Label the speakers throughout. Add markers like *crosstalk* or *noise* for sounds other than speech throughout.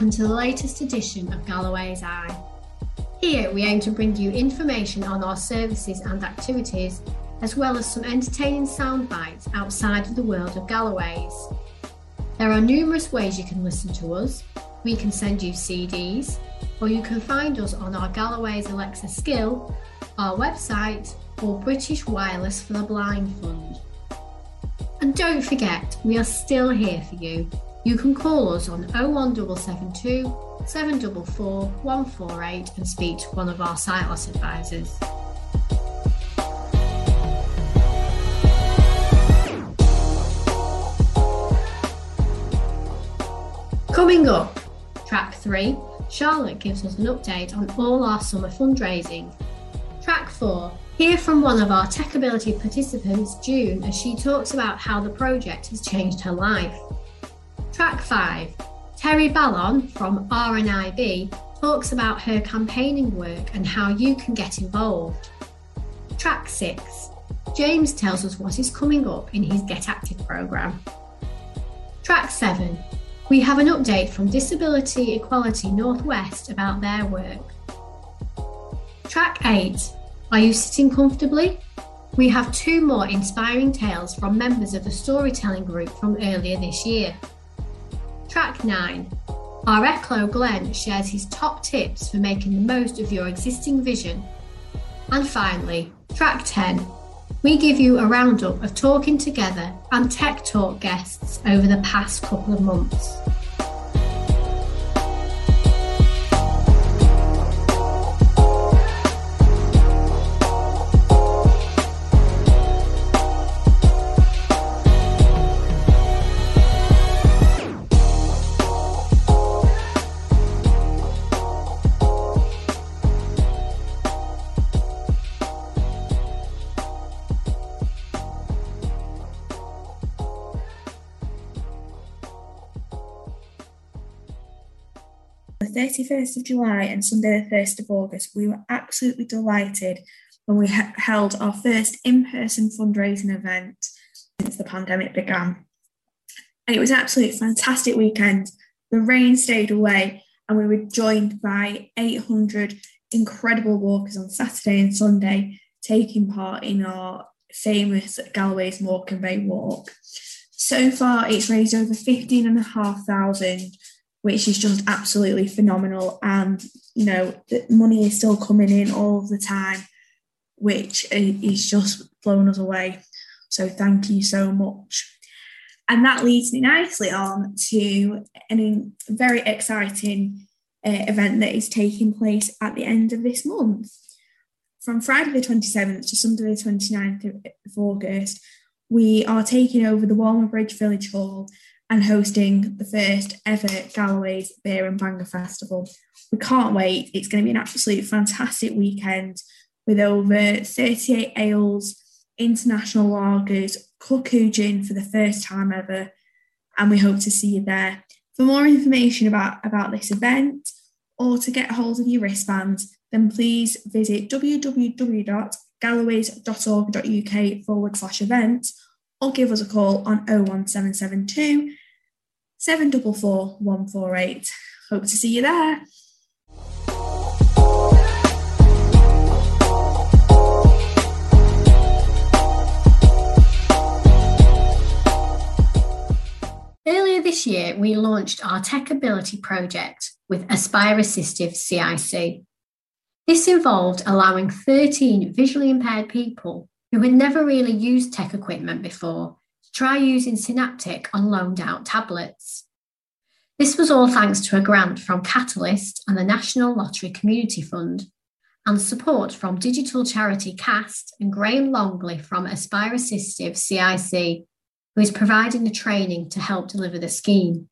Speaker 1: welcome to the latest edition of Galloway's Eye. Here we aim to bring you information on our services and activities, as well as some entertaining sound bites outside of the world of Galloway's. There are numerous ways you can listen to us. We can send you CDs, or you can find us on our Galloway's Alexa skill, our website, or British Wireless for the Blind Fund. And don't forget, we are still here for you. You can call us on 01772 744 148 and speak to one of our sightless advisors. Coming up, track three, Charlotte gives us an update on all our summer fundraising. Track four, Hear from one of our Tech Ability participants, June, as she talks about how the project has changed her life. Track 5 Terry Ballon from RNIB talks about her campaigning work and how you can get involved. Track 6 James tells us what is coming up in his Get Active programme. Track 7 We have an update from Disability Equality Northwest about their work. Track 8 are you sitting comfortably? We have two more inspiring tales from members of the storytelling group from earlier this year. Track 9. Our ECLO Glenn shares his top tips for making the most of your existing vision. And finally, track 10. We give you a roundup of talking together and tech talk guests over the past couple of months.
Speaker 2: 31st of July and Sunday the 1st of August, we were absolutely delighted when we ha- held our first in person fundraising event since the pandemic began. And it was absolutely fantastic weekend. The rain stayed away, and we were joined by 800 incredible walkers on Saturday and Sunday taking part in our famous Galloway's Morecambe Bay Walk. So far, it's raised over 15,500 which is just absolutely phenomenal. And, you know, the money is still coming in all the time, which is just blown us away. So thank you so much. And that leads me nicely on to a very exciting uh, event that is taking place at the end of this month. From Friday the 27th to Sunday the 29th of August, we are taking over the Walmer Bridge Village Hall and hosting the first ever Galloway's Beer and Banger Festival. We can't wait. It's going to be an absolute fantastic weekend with over 38 ales, international lagers, cuckoo gin for the first time ever, and we hope to see you there. For more information about, about this event or to get hold of your wristbands, then please visit www.galloways.org.uk forward slash events or give us a call on 01772 744 148. Hope to see you there.
Speaker 1: Earlier this year, we launched our Tech Ability project with Aspire Assistive CIC. This involved allowing 13 visually impaired people who had never really used tech equipment before try using Synapptic on loaned out tablets. This was all thanks to a grant from Catalyst and the National Lottery Community Fund, and support from digital charity CAST and Graham Longley from Aspire Assistive CIC, who is providing the training to help deliver the scheme.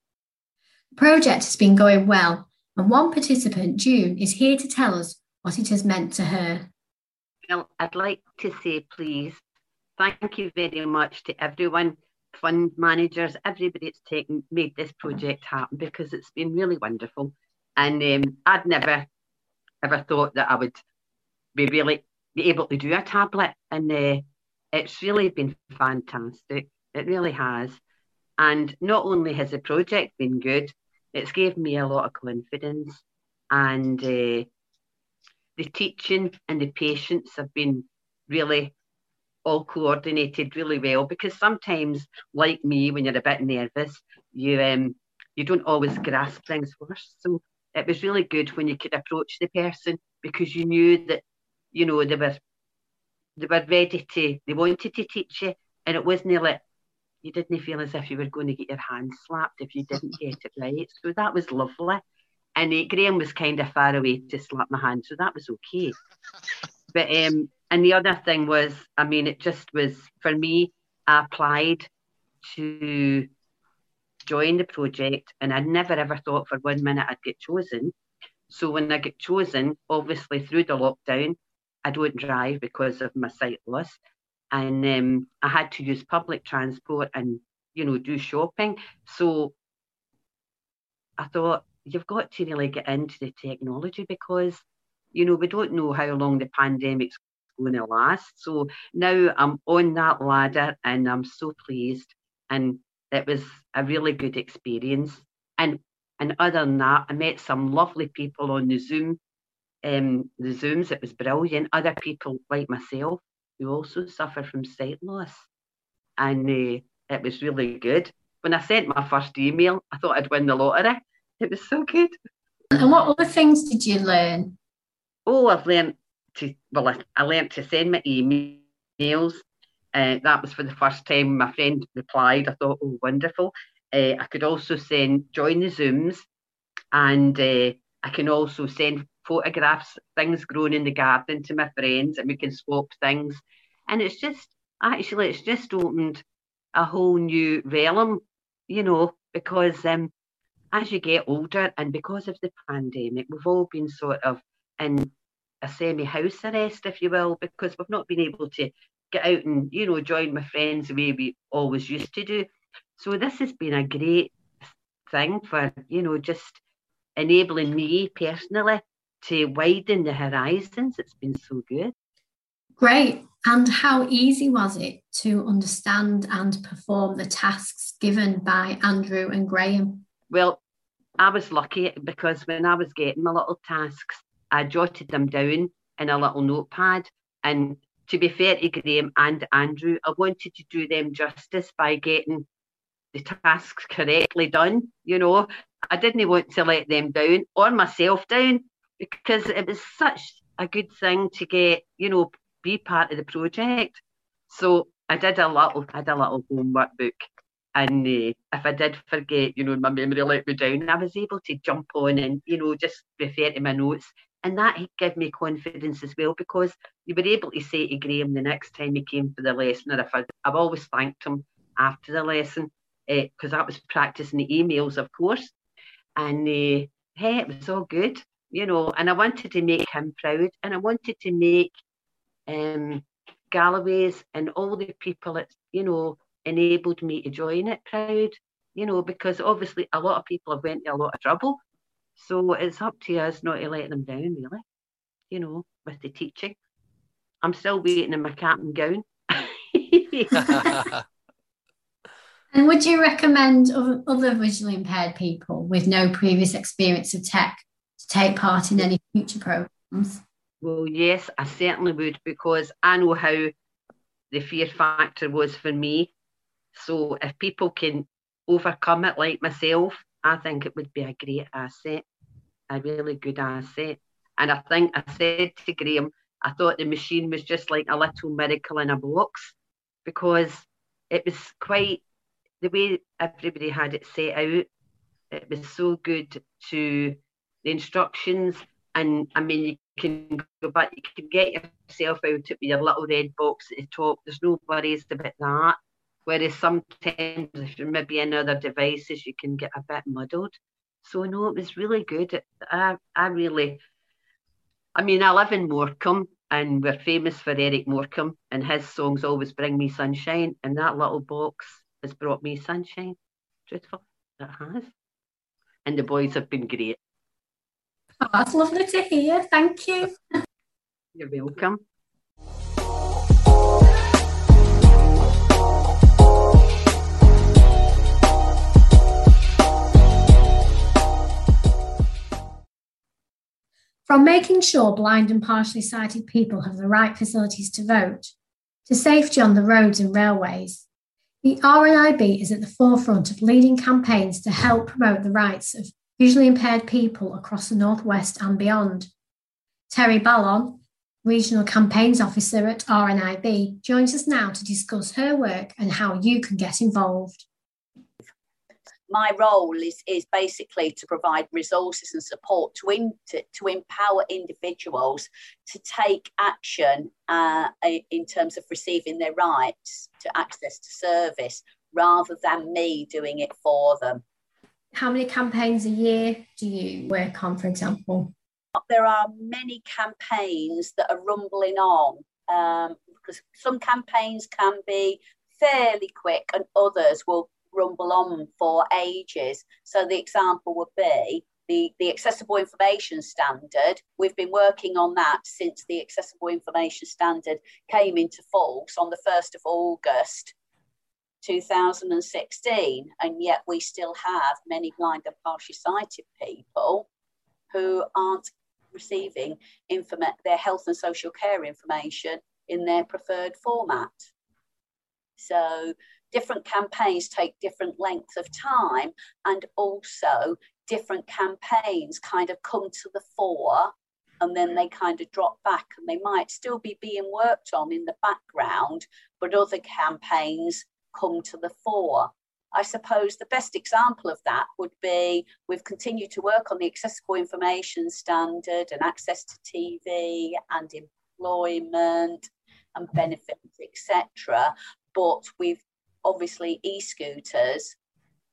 Speaker 1: The project has been going well, and one participant, June, is here to tell us what it has meant to her.
Speaker 3: Well, I'd like to say, please, thank you very much to everyone, fund managers, everybody that's taken made this project happen because it's been really wonderful. And um, I'd never ever thought that I would be really be able to do a tablet, and uh, it's really been fantastic. It really has. And not only has the project been good, it's given me a lot of confidence and uh, the teaching and the patients have been really all coordinated really well because sometimes like me when you're a bit nervous you um you don't always grasp things first so it was really good when you could approach the person because you knew that you know they were they were ready to they wanted to teach you and it wasn't like you didn't feel as if you were going to get your hand slapped if you didn't get it right. So that was lovely. And uh, Graham was kind of far away to slap my hand so that was okay. But um and the other thing was I mean it just was for me I applied to join the project and I never ever thought for one minute I'd get chosen so when I get chosen obviously through the lockdown I don't drive because of my sight loss, and um, I had to use public transport and you know do shopping. So I thought you've got to really get into the technology because you know we don't know how long the pandemic's going to last. So now I'm on that ladder and I'm so pleased, and it was a really good experience. And and other than that, I met some lovely people on the Zoom um, the Zooms, it was brilliant. Other people like myself who also suffer from sight loss. And uh, it was really good. When I sent my first email, I thought I'd win the lottery. It was so good.
Speaker 1: And what other things did you learn?
Speaker 3: Oh, I've learned to, well, I, I learned to send my emails. Uh, that was for the first time my friend replied. I thought, oh, wonderful. Uh, I could also send, join the Zooms, and uh, I can also send photographs, things grown in the garden to my friends, and we can swap things. And it's just actually it's just opened a whole new realm, you know, because um, as you get older and because of the pandemic, we've all been sort of in a semi house arrest, if you will, because we've not been able to get out and, you know, join my friends the way we always used to do. So this has been a great thing for, you know, just enabling me personally to widen the horizons. It's been so good.
Speaker 1: Great. And how easy was it to understand and perform the tasks given by Andrew and Graham?
Speaker 3: Well, I was lucky because when I was getting my little tasks, I jotted them down in a little notepad. And to be fair to Graham and Andrew, I wanted to do them justice by getting the tasks correctly done. You know, I didn't want to let them down or myself down because it was such a good thing to get, you know, be part of the project. So I did a little, I did a little homework book, and uh, if I did forget, you know, my memory let me down, I was able to jump on and you know just refer to my notes, and that gave me confidence as well because you were able to say to Graham the next time he came for the lesson, or if I, I've always thanked him after the lesson because uh, that was practicing the emails, of course, and uh, hey, it was all good you know, and I wanted to make him proud and I wanted to make um, Galloway's and all the people that, you know, enabled me to join it proud, you know, because obviously a lot of people have went to a lot of trouble. So it's up to us not to let them down, really, you know, with the teaching. I'm still waiting in my cap and gown. *laughs*
Speaker 1: and would you recommend other visually impaired people with no previous experience of tech to take part in any future programs?
Speaker 3: Well, yes, I certainly would because I know how the fear factor was for me. So if people can overcome it like myself, I think it would be a great asset, a really good asset. And I think I said to Graham, I thought the machine was just like a little miracle in a box because it was quite the way everybody had it set out. It was so good to the instructions. And I mean, you can go back, you can get yourself out with your little red box at the top. There's no worries about that. Whereas sometimes, if you're maybe in other devices, you can get a bit muddled. So no, it was really good. I, I really, I mean, I live in Morecambe, and we're famous for Eric Morecambe, and his songs always bring me sunshine. And that little box has brought me sunshine. Truthful, it has. And the boys have been great.
Speaker 1: Oh, that's lovely to hear. Thank you.
Speaker 3: You're welcome.
Speaker 1: From making sure blind and partially sighted people have the right facilities to vote, to safety on the roads and railways, the RNIB is at the forefront of leading campaigns to help promote the rights of visually impaired people across the Northwest and beyond. Terry Ballon, Regional Campaigns Officer at RNIB, joins us now to discuss her work and how you can get involved
Speaker 4: my role is, is basically to provide resources and support to, in, to, to empower individuals to take action uh, in terms of receiving their rights to access to service rather than me doing it for them.
Speaker 1: How many campaigns a year do you work on, for example?
Speaker 4: There are many campaigns that are rumbling on um, because some campaigns can be fairly quick and others will rumble on for ages. So the example would be the, the accessible information standard. We've been working on that since the accessible information standard came into force on the 1st of August 2016. And yet we still have many blind and partially sighted people who aren't receiving informa- their health and social care information in their preferred format. So different campaigns take different lengths of time and also different campaigns kind of come to the fore and then they kind of drop back and they might still be being worked on in the background but other campaigns come to the fore I suppose the best example of that would be we've continued to work on the accessible information standard and access to TV and employment and benefits, etc. But we've obviously e-scooters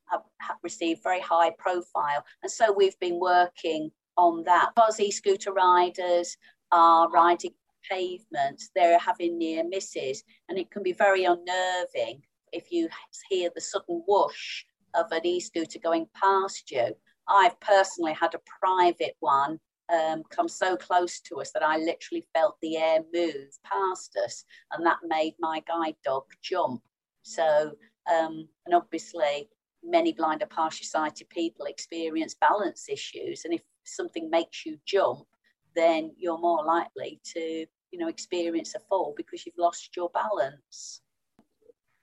Speaker 4: have, received very high profile. And so we've been working on that. Because e-scooter riders are riding pavements, they're having near misses, and it can be very unnerving if you hear the sudden whoosh of an e-scooter going past you. I've personally had a private one um, come so close to us that I literally felt the air move past us, and that made my guide dog jump. So, um, and obviously, many blind or partially sighted people experience balance issues. And if something makes you jump, then you're more likely to, you know, experience a fall because you've lost your balance.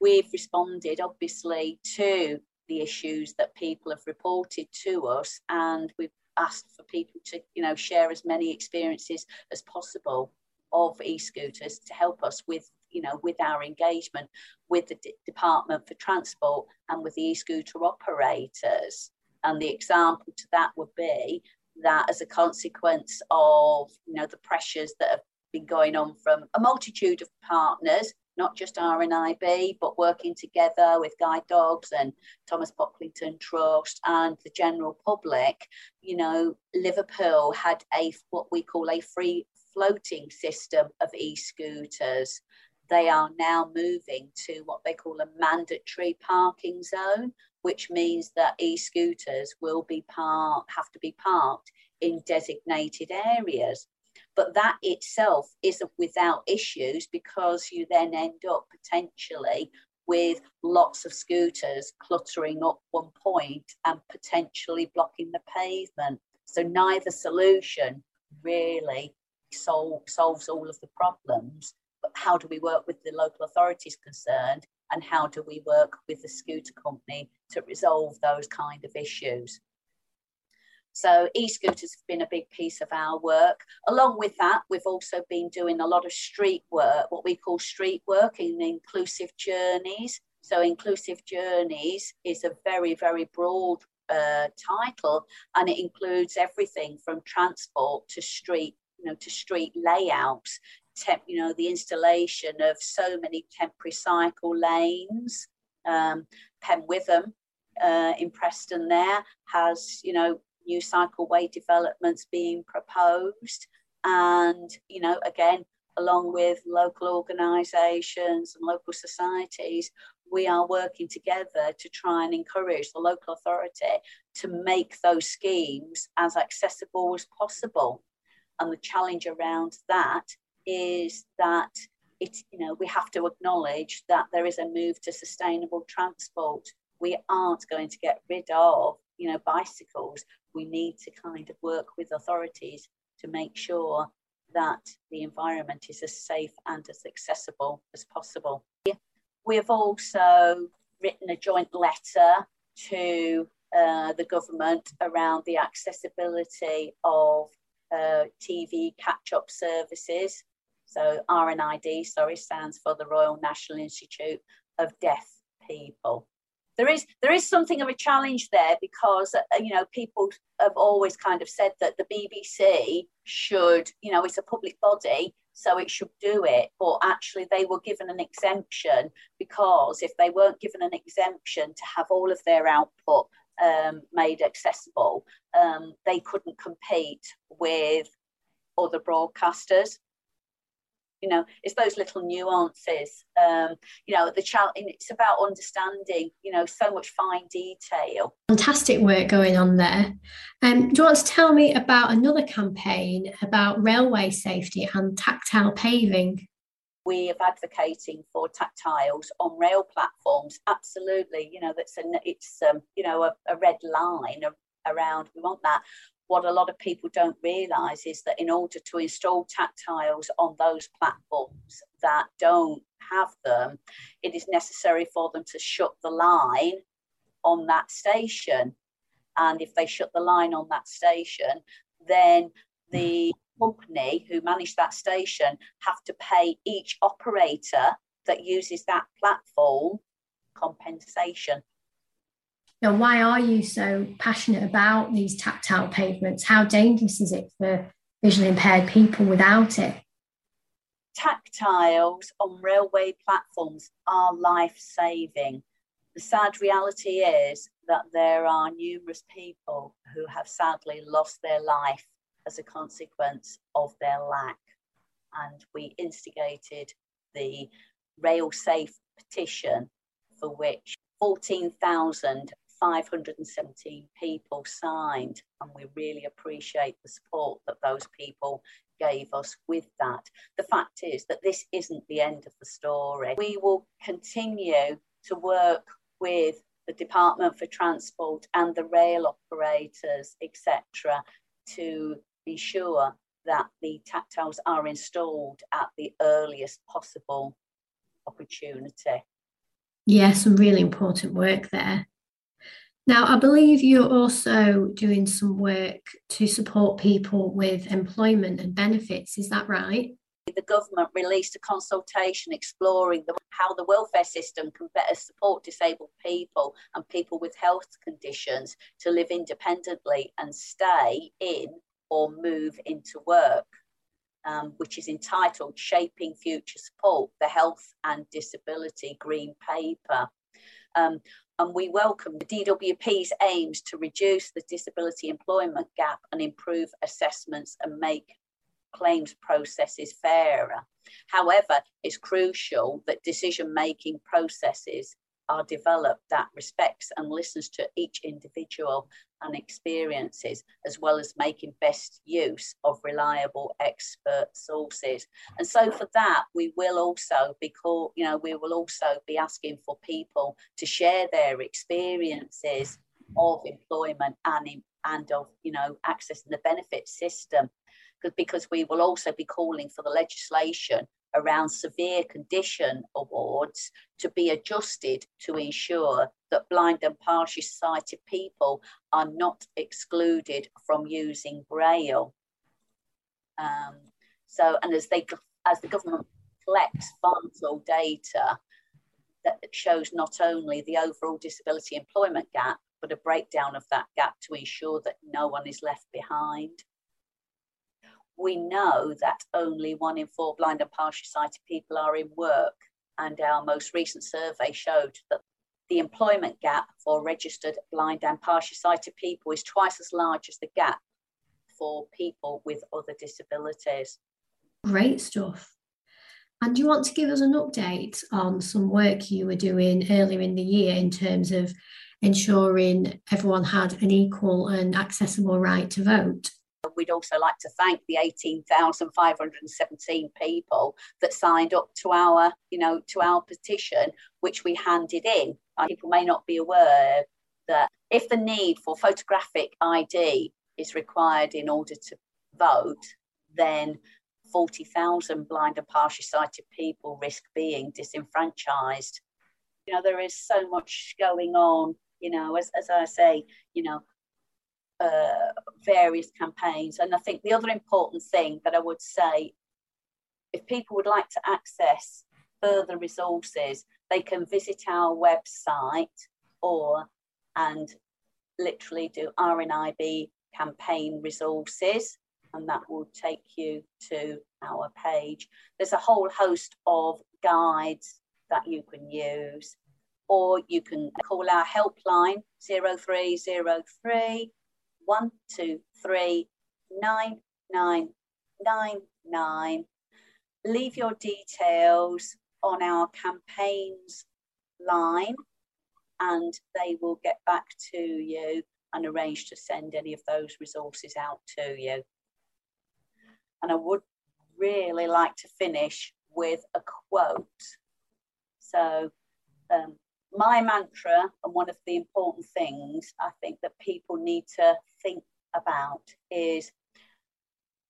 Speaker 4: We've responded, obviously, to the issues that people have reported to us, and we've asked for people to, you know, share as many experiences as possible of e-scooters to help us with you know, with our engagement with the D- Department for Transport and with the e-scooter operators. And the example to that would be that as a consequence of, you know, the pressures that have been going on from a multitude of partners, not just RNIB, but working together with Guide Dogs and Thomas Pocklington Trust and the general public, you know, Liverpool had a what we call a free floating system of e-scooters they are now moving to what they call a mandatory parking zone, which means that e-scooters will be parked, have to be parked in designated areas. But that itself isn't without issues because you then end up potentially with lots of scooters cluttering up one point and potentially blocking the pavement. So neither solution really sol- solves all of the problems how do we work with the local authorities concerned and how do we work with the scooter company to resolve those kind of issues. So e-scooters have been a big piece of our work. Along with that, we've also been doing a lot of street work, what we call street work in inclusive journeys. So inclusive journeys is a very, very broad uh, title and it includes everything from transport to street you know to street layouts temp, you know, the installation of so many temporary cycle lanes. Um, Penwortham uh, in Preston there has, you know, new cycleway developments being proposed. And, you know, again, along with local organisations and local societies, we are working together to try and encourage the local authority to make those schemes as accessible as possible. And the challenge around that is that it, you know, we have to acknowledge that there is a move to sustainable transport. We aren't going to get rid of, you know, bicycles. We need to kind of work with authorities to make sure that the environment is as safe and as accessible as possible. We have also written a joint letter to uh, the government around the accessibility of uh, TV catch up services. So, RNID, sorry, stands for the Royal National Institute of Deaf People. There is there is something of a challenge there because uh, you know people have always kind of said that the BBC should you know it's a public body so it should do it but actually they were given an exemption because if they weren't given an exemption to have all of their output um, made accessible um, they couldn't compete with other broadcasters you know it's those little nuances um, you know the child it's about understanding you know so much fine detail.
Speaker 1: Fantastic work going on there. Um, do you want to tell me about another campaign about railway safety and tactile paving?
Speaker 4: We are advocating for tactiles on rail platforms. Absolutely you know that's a it's um, you know a, a red line around we want that what a lot of people don't realize is that in order to install tactiles on those platforms that don't have them, it is necessary for them to shut the line on that station. And if they shut the line on that station, then the company who manage that station have to pay each operator that uses that platform compensation.
Speaker 1: Now, why are you so passionate about these tactile pavements? How dangerous is it for visually impaired people without it?
Speaker 4: Tactiles on railway platforms are life saving. The sad reality is that there are numerous people who have sadly lost their life as a consequence of their lack. And we instigated the Rail Safe petition, for which 14,000 517 people signed, and we really appreciate the support that those people gave us with that. The fact is that this isn't the end of the story. We will continue to work with the Department for Transport and the rail operators, etc., to ensure that the tactiles are installed at the earliest possible opportunity.
Speaker 1: Yes, some really important work there. Now, I believe you're also doing some work to support people with employment and benefits. Is that right?
Speaker 4: The government released a consultation exploring the, how the welfare system can better support disabled people and people with health conditions to live independently and stay in or move into work, um, which is entitled Shaping Future Support, the Health and Disability Green Paper. Um, and we welcome the DWP's aims to reduce the disability employment gap and improve assessments and make claims processes fairer. However, it's crucial that decision making processes are developed that respects and listens to each individual and experiences, as well as making best use of reliable expert sources. And so for that, we will also be call, you know, we will also be asking for people to share their experiences of employment and and of you know accessing the benefit system because we will also be calling for the legislation around severe condition awards to be adjusted to ensure that blind and partially sighted people are not excluded from using Braille. Um, so, and as they, as the government collects vital data that shows not only the overall disability employment gap, but a breakdown of that gap to ensure that no one is left behind we know that only one in four blind and partially sighted people are in work. And our most recent survey showed that the employment gap for registered blind and partially sighted people is twice as large as the gap for people with other disabilities.
Speaker 1: Great stuff. And do you want to give us an update on some work you were doing earlier in the year in terms of ensuring everyone had an equal and accessible right to vote?
Speaker 4: We'd also like to thank the 18,517 people that signed up to our, you know, to our petition, which we handed in. People may not be aware that if the need for photographic ID is required in order to vote, then 40,000 blind and partially sighted people risk being disenfranchised. You know, there is so much going on, you know, as, as I say, you know, uh, various campaigns. And I think the other important thing that I would say, if people would like to access further resources, they can visit our website or and literally do RNIB campaign resources and that will take you to our page. There's a whole host of guides that you can use, or you can call our helpline 0303 123 9999. Leave your details on our campaigns line and they will get back to you and arrange to send any of those resources out to you. And I would really like to finish with a quote. So, um, my mantra, and one of the important things I think that people need to think about is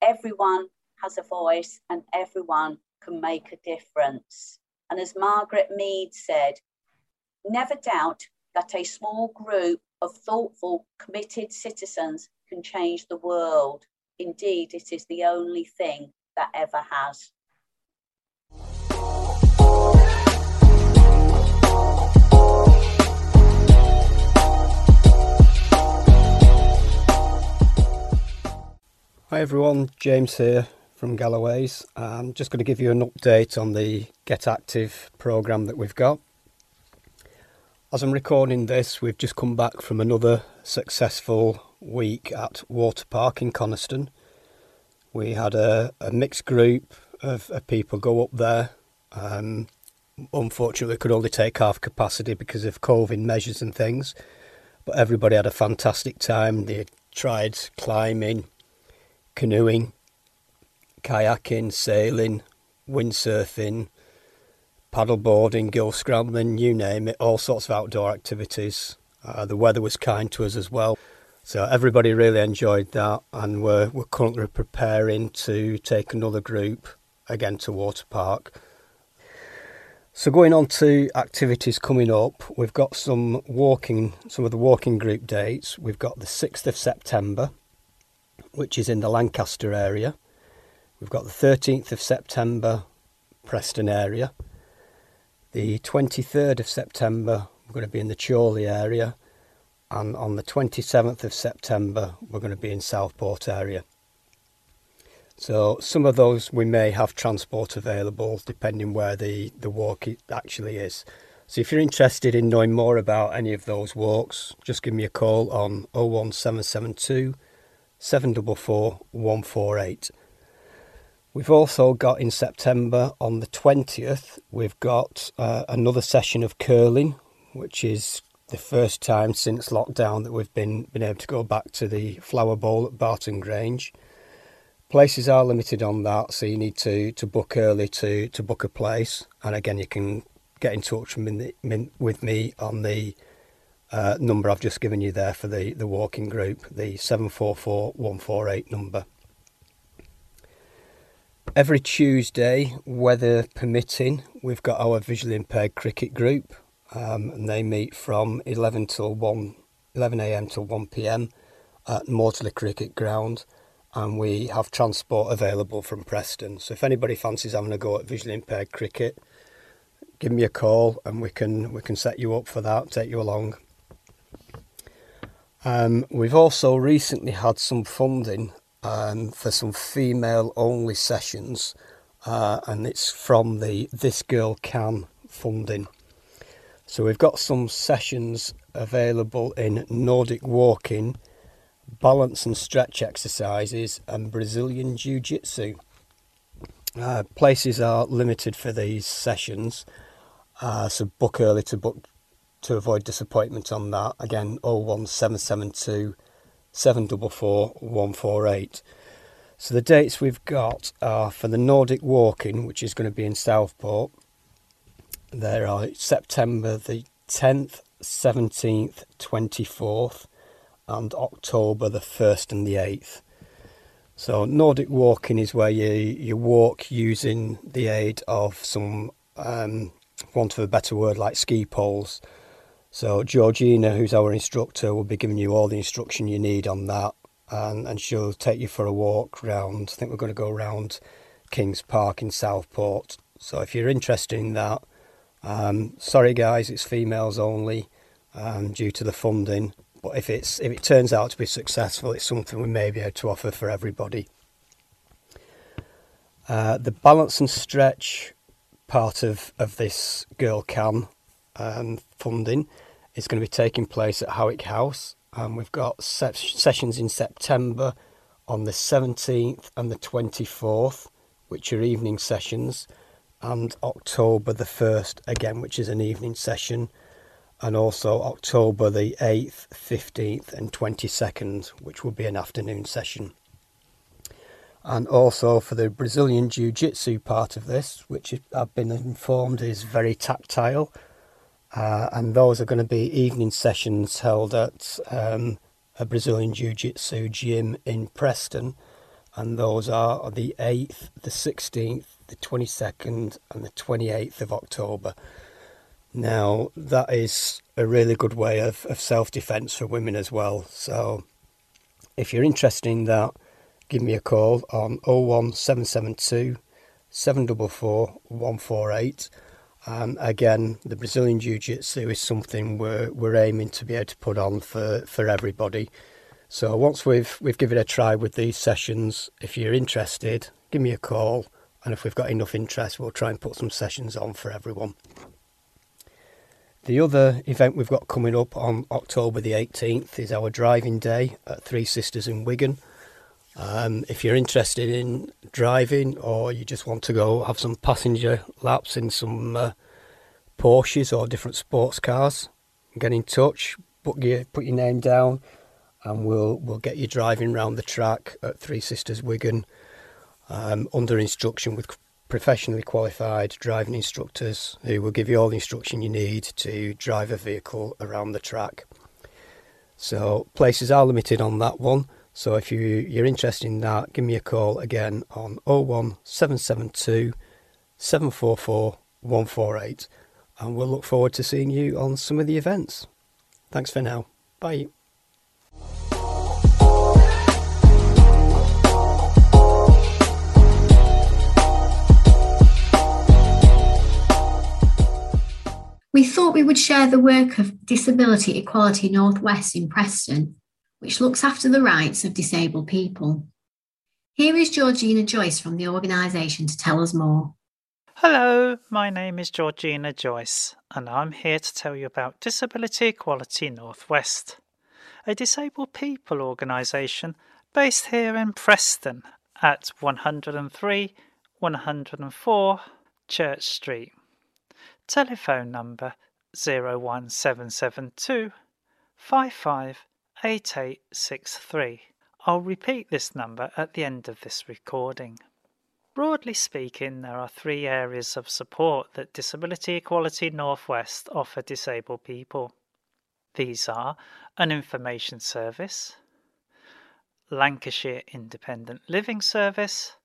Speaker 4: everyone has a voice and everyone can make a difference. And as Margaret Mead said, never doubt that a small group of thoughtful, committed citizens can change the world. Indeed, it is the only thing that ever has.
Speaker 5: Hi everyone, James here from Galloway's. I'm just going to give you an update on the Get Active programme that we've got. As I'm recording this, we've just come back from another successful week at Water Park in Coniston. We had a, a mixed group of, of, people go up there. Um, unfortunately, could only take half capacity because of COVID measures and things. But everybody had a fantastic time. They tried climbing, canoeing, kayaking, sailing, windsurfing, paddleboarding, gill scrambling, you name it, all sorts of outdoor activities. Uh, the weather was kind to us as well. So everybody really enjoyed that, and we're, we're currently preparing to take another group again to Water Park. So going on to activities coming up, we've got some walking, some of the walking group dates. We've got the 6th of September, which is in the Lancaster area. We've got the 13th of September, Preston area. The 23rd of September, we're going to be in the Chorley area and on the 27th of September we're going to be in Southport area. So some of those we may have transport available depending where the, the walk actually is. So if you're interested in knowing more about any of those walks, just give me a call on 01772 744 148. We've also got in September on the 20th, we've got uh, another session of curling, which is the first time since lockdown that we've been been able to go back to the Flower Bowl at Barton Grange. Places are limited on that, so you need to, to book early to, to book a place. And again, you can get in touch with me on the uh, number I've just given you there for the, the walking group, the 744148 number. Every Tuesday, weather permitting, we've got our visually impaired cricket group um, and they meet from 11 till 1 11 a.m. till 1 p.m. at Mawdesley Cricket Ground, and we have transport available from Preston. So if anybody fancies having a go at visually impaired cricket, give me a call and we can we can set you up for that, take you along. Um, we've also recently had some funding um, for some female only sessions, uh, and it's from the This Girl Can funding. So we've got some sessions available in Nordic walking, balance and stretch exercises, and Brazilian Jiu Jitsu. Uh, places are limited for these sessions, uh, so book early to book to avoid disappointment on that. Again, 01772 744 148. So the dates we've got are for the Nordic walking, which is going to be in Southport, there are September the 10th, 17th, 24th, and October the 1st and the 8th. So Nordic walking is where you, you walk using the aid of some, um, want of a better word, like ski poles. So Georgina, who's our instructor, will be giving you all the instruction you need on that, and, and she'll take you for a walk round. I think we're going to go around Kings Park in Southport. So if you're interested in that, um, sorry guys, it's females only um, due to the funding. But if it's if it turns out to be successful, it's something we may be able to offer for everybody. Uh, the balance and stretch part of, of this Girl Can um, funding is going to be taking place at Howick House. Um, we've got se- sessions in September on the 17th and the 24th, which are evening sessions, and October the 1st, again, which is an evening session and also October the 8th, 15th, and 22nd, which will be an afternoon session. And also for the Brazilian Jiu Jitsu part of this, which I've been informed is very tactile, uh, and those are going to be evening sessions held at um, a Brazilian Jiu Jitsu gym in Preston, and those are the 8th, the 16th, the 22nd, and the 28th of October. Now, that is a really good way of, of self defence for women as well. So, if you're interested in that, give me a call on 01772 744 148. Um, again, the Brazilian Jiu Jitsu is something we're, we're aiming to be able to put on for, for everybody. So once we've we've given a try with these sessions, if you're interested, give me a call, and if we've got enough interest, we'll try and put some sessions on for everyone. The other event we've got coming up on October the 18th is our driving day at Three Sisters in Wigan. Um, if you're interested in driving or you just want to go have some passenger laps in some uh, Porsches or different sports cars, get in touch, put your, put your name down, and we'll we'll get you driving around the track at Three Sisters Wigan um, under instruction with professionally qualified driving instructors who will give you all the instruction you need to drive a vehicle around the track. So places are limited on that one. So if you, you're interested in that, give me a call again on 01772 744 148 and we'll look forward to seeing you on some of the events. Thanks for now. Bye.
Speaker 1: We thought we would share the work of Disability Equality Northwest in Preston, which looks after the rights of disabled people. Here is Georgina Joyce from the organisation to tell us more.
Speaker 6: Hello, my name is Georgina Joyce, and I'm here to tell you about Disability Equality Northwest, a disabled people organisation based here in Preston at 103 104 Church Street. Telephone number 01772 558863. I'll repeat this number at the end of this recording. Broadly speaking, there are three areas of support that Disability Equality Northwest offer disabled people. These are an information service, Lancashire Independent Living Service,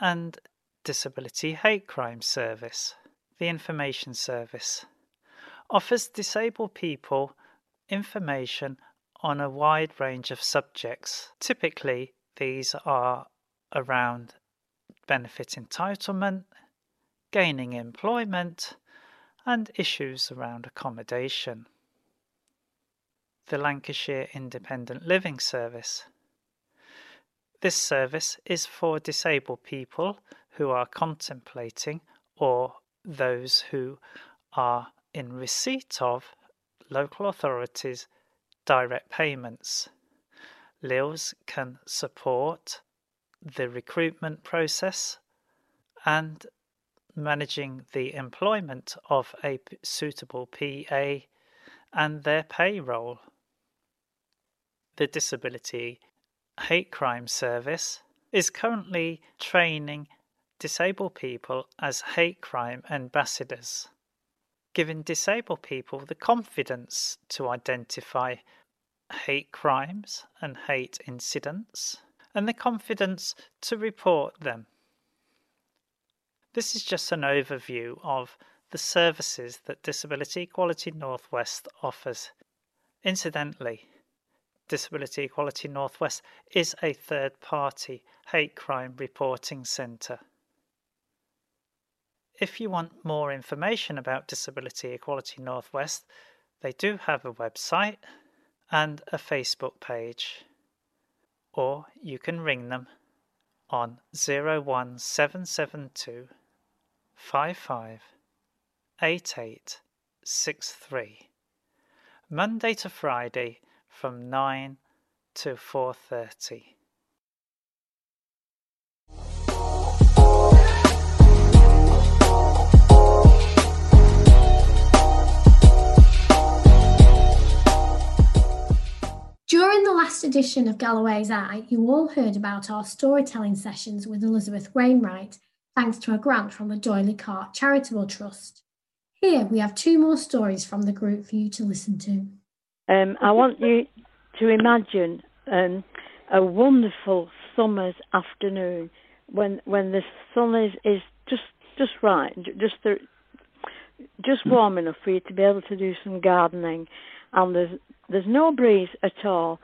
Speaker 6: and Disability Hate Crime Service the Information Service offers disabled people information on a wide range of subjects. Typically, these are around benefit entitlement, gaining employment, and issues around accommodation. The Lancashire Independent Living Service. This service is for disabled people who are contemplating or those who are in receipt of local authorities' direct payments. LILS can support the recruitment process and managing the employment of a suitable PA and their payroll. The Disability Hate Crime Service is currently training disabled people as hate crime ambassadors, giving disabled people the confidence to identify hate crimes and hate incidents, and the confidence to report them. This is just an overview of the services that Disability Equality Northwest offers. Incidentally, Disability Equality Northwest is a third party hate crime reporting centre. If you want more information about Disability Equality Northwest, they do have a website and a Facebook page. Or you can ring them on 01772 55 8863 Monday to Friday from 9 to 4:30.
Speaker 1: During the last edition of Galloway's Eye, you all heard about our storytelling sessions with Elizabeth Wainwright, thanks to a grant from the D'Oyly Carte Charitable Trust. Here we have two more stories from the group for you to listen to.
Speaker 7: Um, I want you to imagine um, a wonderful summer's afternoon when when the sun is, is just just right, just the, just warm enough for you to be able to do some gardening, and there's there's no breeze at all.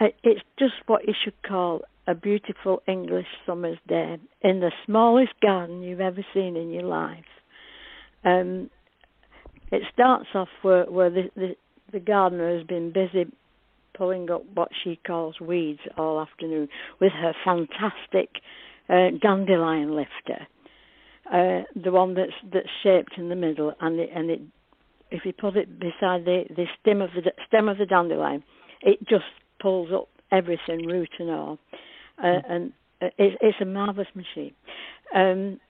Speaker 7: It's just what you should call a beautiful English summer's day in the smallest garden you've ever seen in your life. Um, it starts off where, where the, the, the gardener has been busy pulling up what she calls weeds all afternoon with her fantastic uh, dandelion lifter, uh, the one that's that's shaped in the middle, and it, and it if you put it beside the, the stem of the stem of the dandelion, it just pulls up everything, root and all, uh, mm. and uh, it, it's a marvelous machine. Um,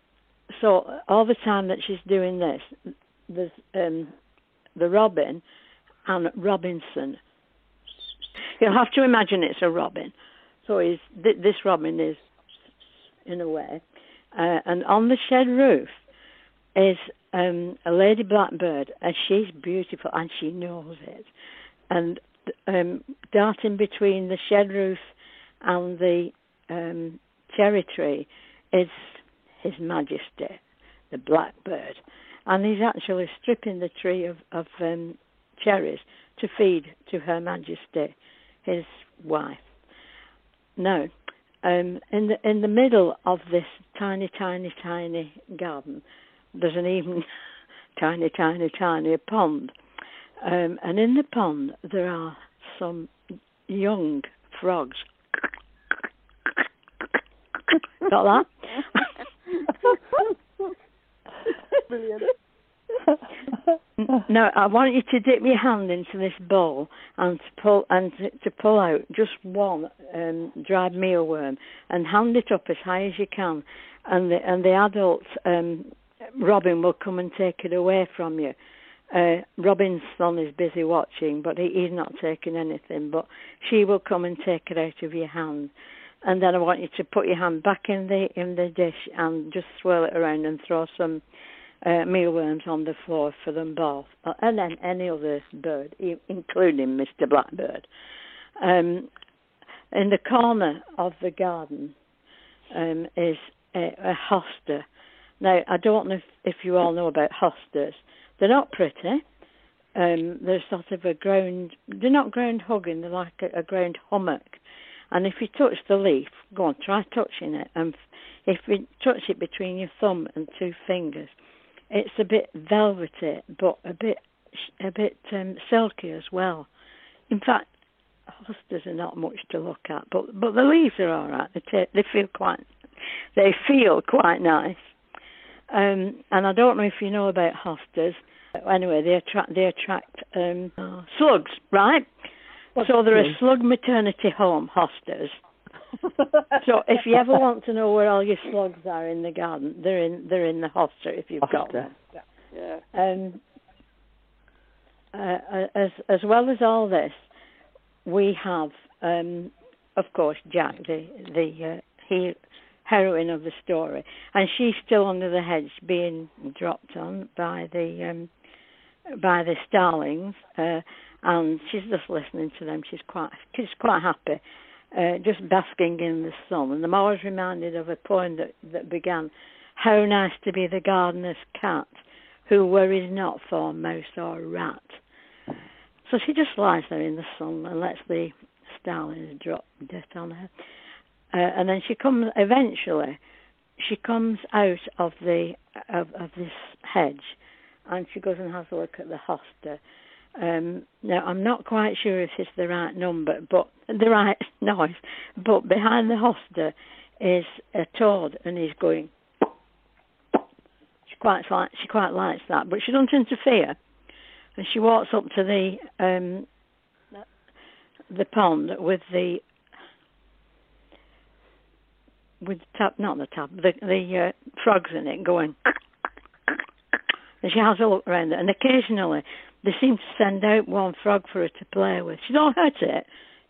Speaker 7: so all the time that she's doing this, there's um, the robin and Robinson. You'll have to imagine it's a robin. So th- this robin is, in a way, uh, and on the shed roof is um, a lady blackbird, and she's beautiful, and she knows it. And um, darting between the shed roof and the um, cherry tree is His Majesty, the blackbird and he's actually stripping the tree of, of um, cherries to feed to Her Majesty, his wife. Now, um, in the in the middle of this tiny, tiny, tiny garden, there's an even *laughs* tiny, tiny, tiny pond, um, and in the pond there are some young frogs. Got that? Brilliant. no, I want you to dip your hand into this bowl and to pull and to, to pull out just one um, dried mealworm and hand it up as high as you can, and the and the adult um, Robin will come and take it away from you. Uh, Robin's son is busy watching, but he, he's not taking anything. But she will come and take it out of your hand, and then I want you to put your hand back in the in the dish and just swirl it around and throw some uh, mealworms on the floor for them both, uh, and then any other bird, including Mr. Blackbird. Um, in the corner of the garden um, is a, a hosta. Now, I don't know if, if, you all know about hostas. They're not pretty. Um, they're sort of a ground, they're not ground hugging, they're like a, a ground hummock. And if you touch the leaf, go on, try touching it. And if you touch it between your thumb and two fingers, it's a bit velvety, but a bit a bit um, silky as well. In fact, hostas are not much to look at, but but the leaves are all right. They t- they feel quite they feel quite nice. Um, and I don't know if you know about hostas. Anyway, they attract they attract um, slugs, right? What's so they're a slug maternity home hostas *laughs* so if you ever want to know where all your slugs are in the garden, they're in they're in the hosta if you've got them.
Speaker 8: Yeah.
Speaker 7: Um, uh, as as well as all this, we have, um, of course, Jack, the the uh, he, heroine of the story, and she's still under the hedge, being dropped on by the um, by the starlings, uh, and she's just listening to them. She's quite she's quite happy uh, just basking in the sun. And I'm always reminded of a poem that, that began, How nice to be the gardener's cat, who worries not for mouse or rat. So she just lies there in the sun and lets the starlings drop dirt on her. Uh, and then she comes, eventually, she comes out of the of, of this hedge and she goes and has a look at the hosta. Um, now I'm not quite sure if it's the right number, but *laughs* the right noise. But behind the hosta is a toad, and he's going. She quite like she quite likes that, but she doesn't interfere. And she walks up to the um, the pond with the with the tap, not the tap, the the uh, frogs in it going. And she has a look around it, and occasionally they seem to send out one frog for her to play with. She don't hurt it.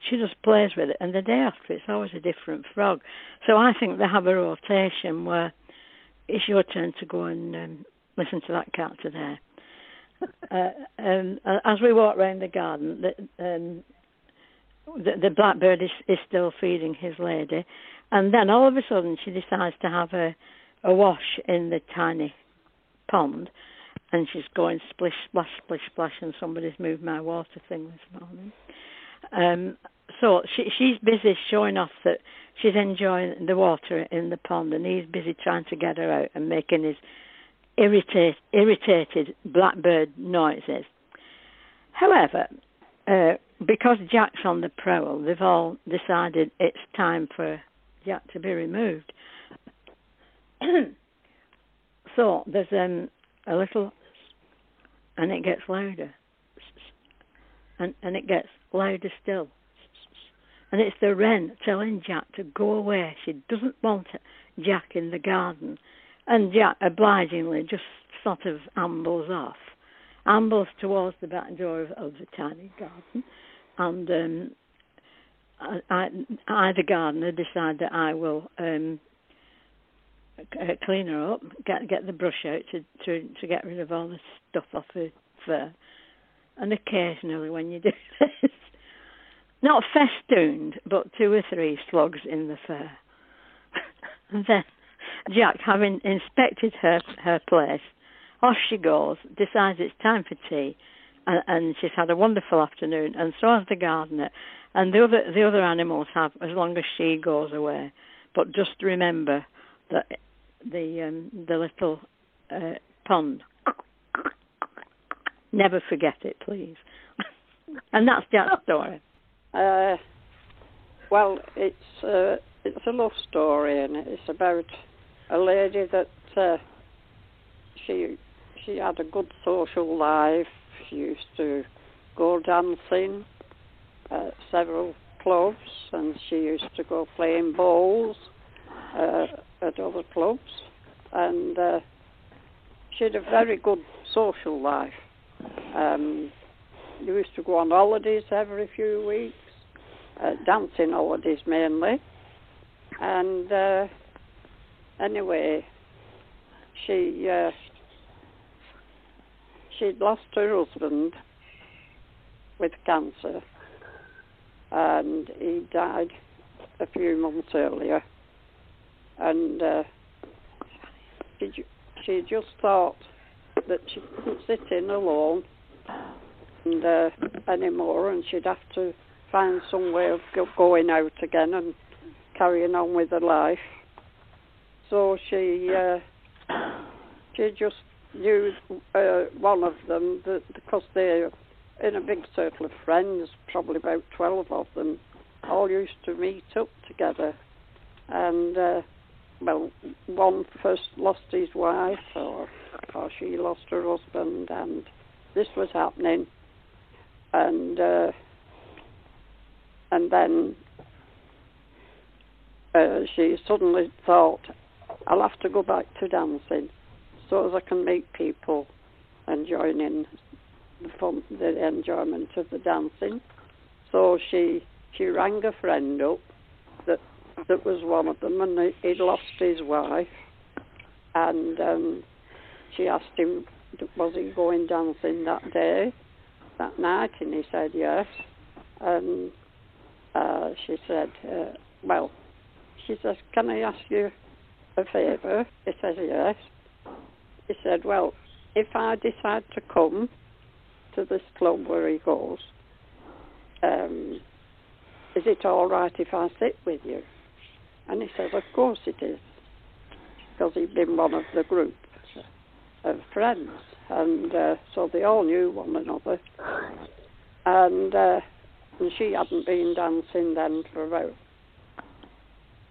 Speaker 7: She just plays with it, and the day after it's always a different frog. So I think they have a rotation where it's your turn to go and um, listen to that cat today. uh, um, as we walk around the garden, the, um, the, the blackbird is, is still feeding his lady, and then all of a sudden she decides to have a, a wash in the tiny pond, and she's going splish, splash, splish, splash, and somebody's moved my water thing this morning. Um, so she, she's busy showing off that she's enjoying the water in the pond, and he's busy trying to get her out and making his irritate, irritated blackbird noises. However, uh, because Jack's on the prowl, they've all decided it's time for Jack to be removed. *clears throat* so there's um, a little, and it gets louder, and and it gets louder still, and it's the wren telling Jack to go away. She doesn't want Jack in the garden, and Jack obligingly just sort of ambles off, ambles towards the back door of, of the tiny garden, and um, I, I, the gardener, decide that I will um, uh, clean her up, get get the brush out to, to to get rid of all the stuff off her fur. And occasionally, when you do *laughs* this, not festooned, but two or three slugs in the fur. *laughs* and then Jack, having inspected her her place, off she goes, decides it's time for tea, and, and she's had a wonderful afternoon, and so has the gardener, and the other the other animals have as long as she goes away. But just remember that the um, the little uh, pond. Never forget it, please. *laughs* and that's Jack's story.
Speaker 8: Uh, well, it's uh, it's a love story, and it's about a lady that uh, she she had a good social life. She used to go dancing at several clubs, and she used to go playing bowls uh, at other clubs, and uh, she had a very good social life. Um, we used to go on holidays every few weeks, uh, dancing holidays mainly, and uh, anyway, she uh, she'd lost her husband with cancer, and he died a few months earlier and uh, she, she just thought that she couldn't sit in alone and uh, anymore, and she'd have to find some way of going out again and carrying on with her life. So she uh, she just knew uh, one of them because they're in a big circle of friends, probably about twelve of them, all used to meet up together, and uh, well, one first lost his wife, or or she lost her husband, and this was happening, and uh, and then uh, she suddenly thought, I'll have to go back to dancing, so as I can meet people and join in fun, the enjoyment of the dancing. So she she rang a friend up that that was one of them, and he'd lost his wife. And um, she asked him, was he going dancing that day, that night? And he said yes. And uh, she said, uh, well, she says, can I ask you a favour? He says, yes. He said, well, if I decide to come to this club where he goes, um, is it all right if I sit with you? And he says, of course it is, because he'd been one of the group of friends, and uh, so they all knew one another. And, uh, and she hadn't been dancing then for about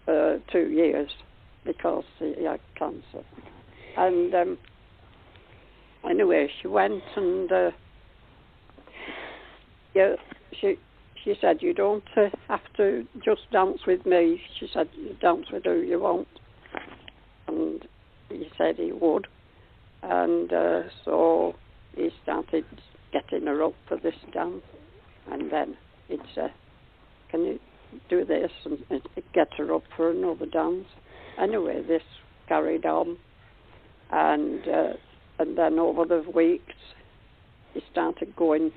Speaker 8: uh, two years because he had cancer. And um, anyway, she went and uh, yeah, she she said you don't uh, have to just dance with me. She said you dance with who you want, and he said he would, and uh, so he started getting her up for this dance, and then he'd say, "Can you do this?" and, and get her up for another dance. Anyway, this carried on, and uh, and then over the weeks, he started going,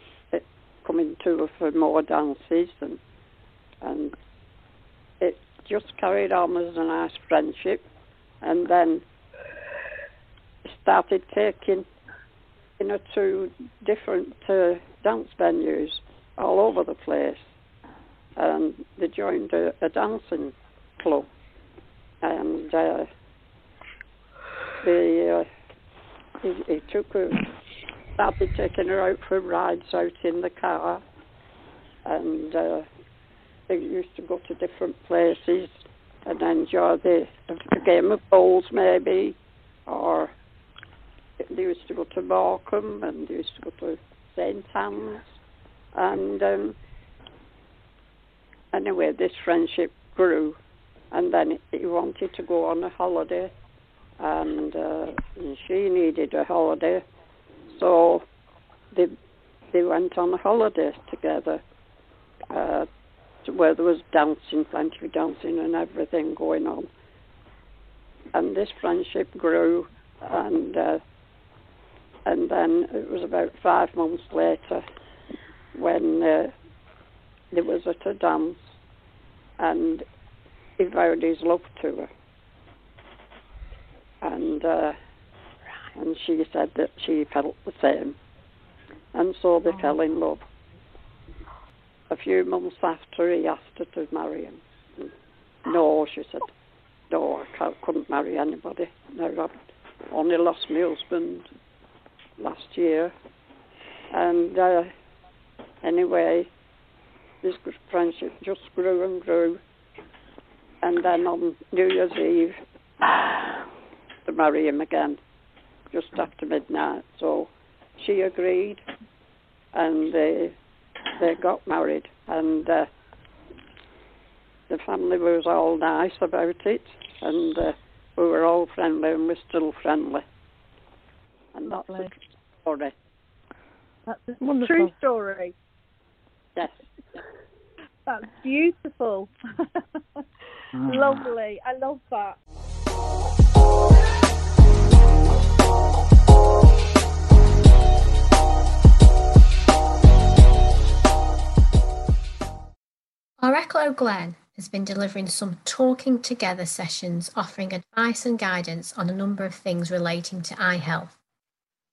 Speaker 8: coming to for more dances, and and it just carried on as a nice friendship, and then started taking you know to different uh, dance venues all over the place, and they joined a, a dancing club, and uh, they. Uh, he, he took her, be taking her out for rides out in the car, and uh, they used to go to different places and enjoy the game of bowls maybe, or they used to go to Morecambe and they used to go to St Anne's, and um, anyway, this friendship grew, and then he wanted to go on a holiday. And, uh, and she needed a holiday, so they they went on a holiday together, uh, to where there was dancing, plenty of dancing and everything going on, and this friendship grew, and uh, and then it was about five months later when uh, was at a dance, and he vowed his love to her. And uh, and she said that she felt the same, and so they oh. fell in love. A few months after, he asked her to marry him. No, she said, no, I couldn't marry anybody. No, I've only lost my husband last year, and uh, anyway, this friendship just grew and grew. And then on New Year's Eve, to marry him again just after midnight. So she agreed, and they they got married, and uh, the family was all nice about it, and uh, we were all friendly, and we're still friendly. And that's the story.
Speaker 9: That's a Wonderful. true story.
Speaker 8: Yes.
Speaker 9: That's beautiful. *laughs* Lovely. I love that.
Speaker 1: Our ECLO Glenn has been delivering some talking together sessions offering advice and guidance on a number of things relating to eye health.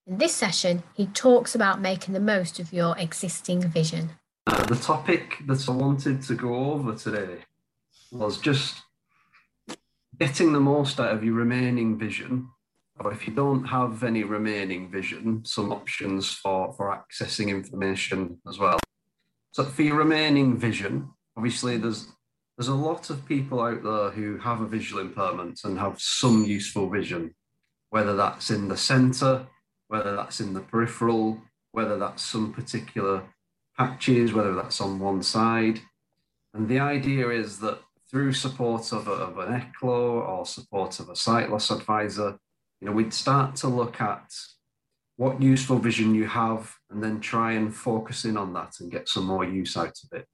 Speaker 1: In this session, he talks about making the most of your existing vision.
Speaker 5: Uh, the topic that I wanted to go over today was just getting the most out of your remaining vision, or if you don't have any remaining vision, some options for, for accessing information as well. So, for your remaining vision, obviously there's there's a lot of people out there who have a visual impairment and have some useful vision, whether that's in the center, whether that's in the peripheral, whether that's some particular patches, whether that's on one side. And the idea is that through support of, a, of an ECLO or support of a sight loss advisor, you know, we'd start to look at what useful vision you have and then try and focus in on that and get some more use out of it.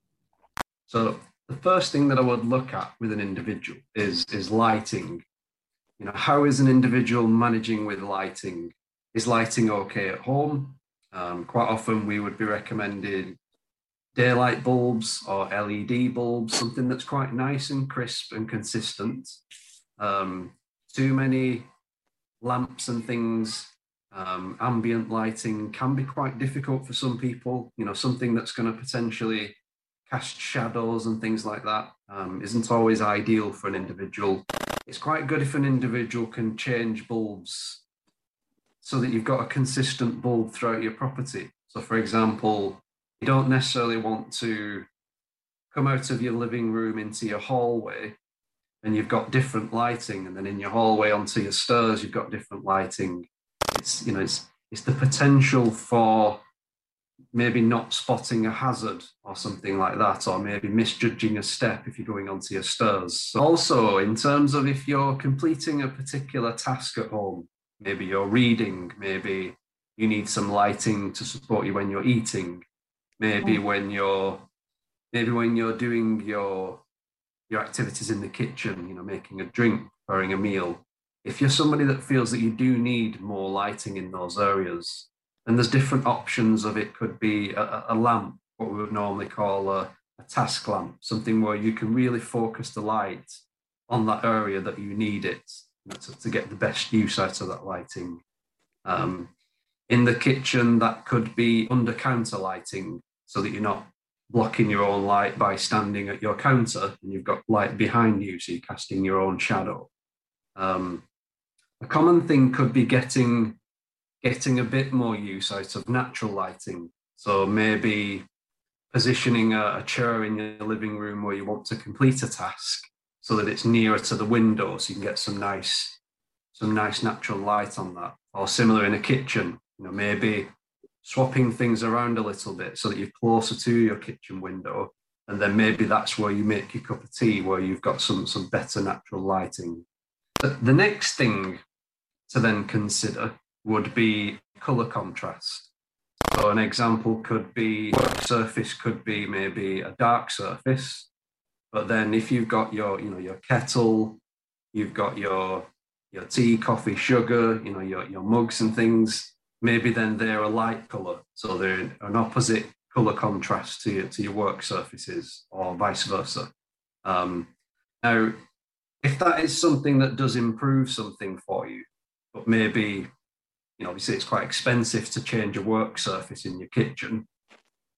Speaker 5: So the first thing that I would look at with an individual is, is lighting. You know, how is an individual managing with lighting? Is lighting okay at home? Um, quite often we would be recommending daylight bulbs or LED bulbs, something that's quite nice and crisp and consistent. Um, too many lamps and things, um, ambient lighting can be quite difficult for some people. You know, something that's going to potentially cast shadows and things like that um, not always ideal for an individual. It's quite good if an individual can change bulbs so that you've got a consistent bulb throughout your property. So, for example, you don't necessarily want to come out of your living room into your hallway and you've got different lighting, and then in your hallway onto your stairs, you've got different lighting. It's you know, it's it's the potential for maybe not spotting a hazard or something like that, or maybe misjudging a step if you're going onto your stairs. Also, in terms of if you're completing a particular task at home, maybe you're reading, maybe you need some lighting to support you when you're eating, maybe mm. when you're maybe when you're doing your your activities in the kitchen you know making a drink preparing a meal if you're somebody that feels that you do need more lighting in those areas then there's different options of it could be a, a lamp what we would normally call a, a task lamp something where you can really focus the light on that area that you need it you know, to, to, get the best use out of that lighting um, in the kitchen that could be under counter lighting so that you're not blocking your own light by standing at your counter and you've got light behind you, so you're casting your own shadow. Um, a common thing could be getting getting a bit more use out of natural lighting. So maybe positioning a, a chair in your living room where you want to complete a task so that it's nearer to the window so you can get some nice some nice natural light on that. Or similar in a kitchen, you know, maybe swapping things around a little bit so that you're closer to your kitchen window. And then maybe that's where you make your cup of tea, where you've got some, some better natural lighting. The next thing to then consider would be color contrast. So an example could be surface could be maybe a dark surface, but then if you've got your you know your kettle, you've got your your tea, coffee, sugar, you know your your mugs and things, maybe then they're a light color, so they're an opposite color contrast to your, to your work surfaces, or vice versa. Um, now, if that is something that does improve something for you, but maybe you know, obviously it's quite expensive to change a work surface in your kitchen.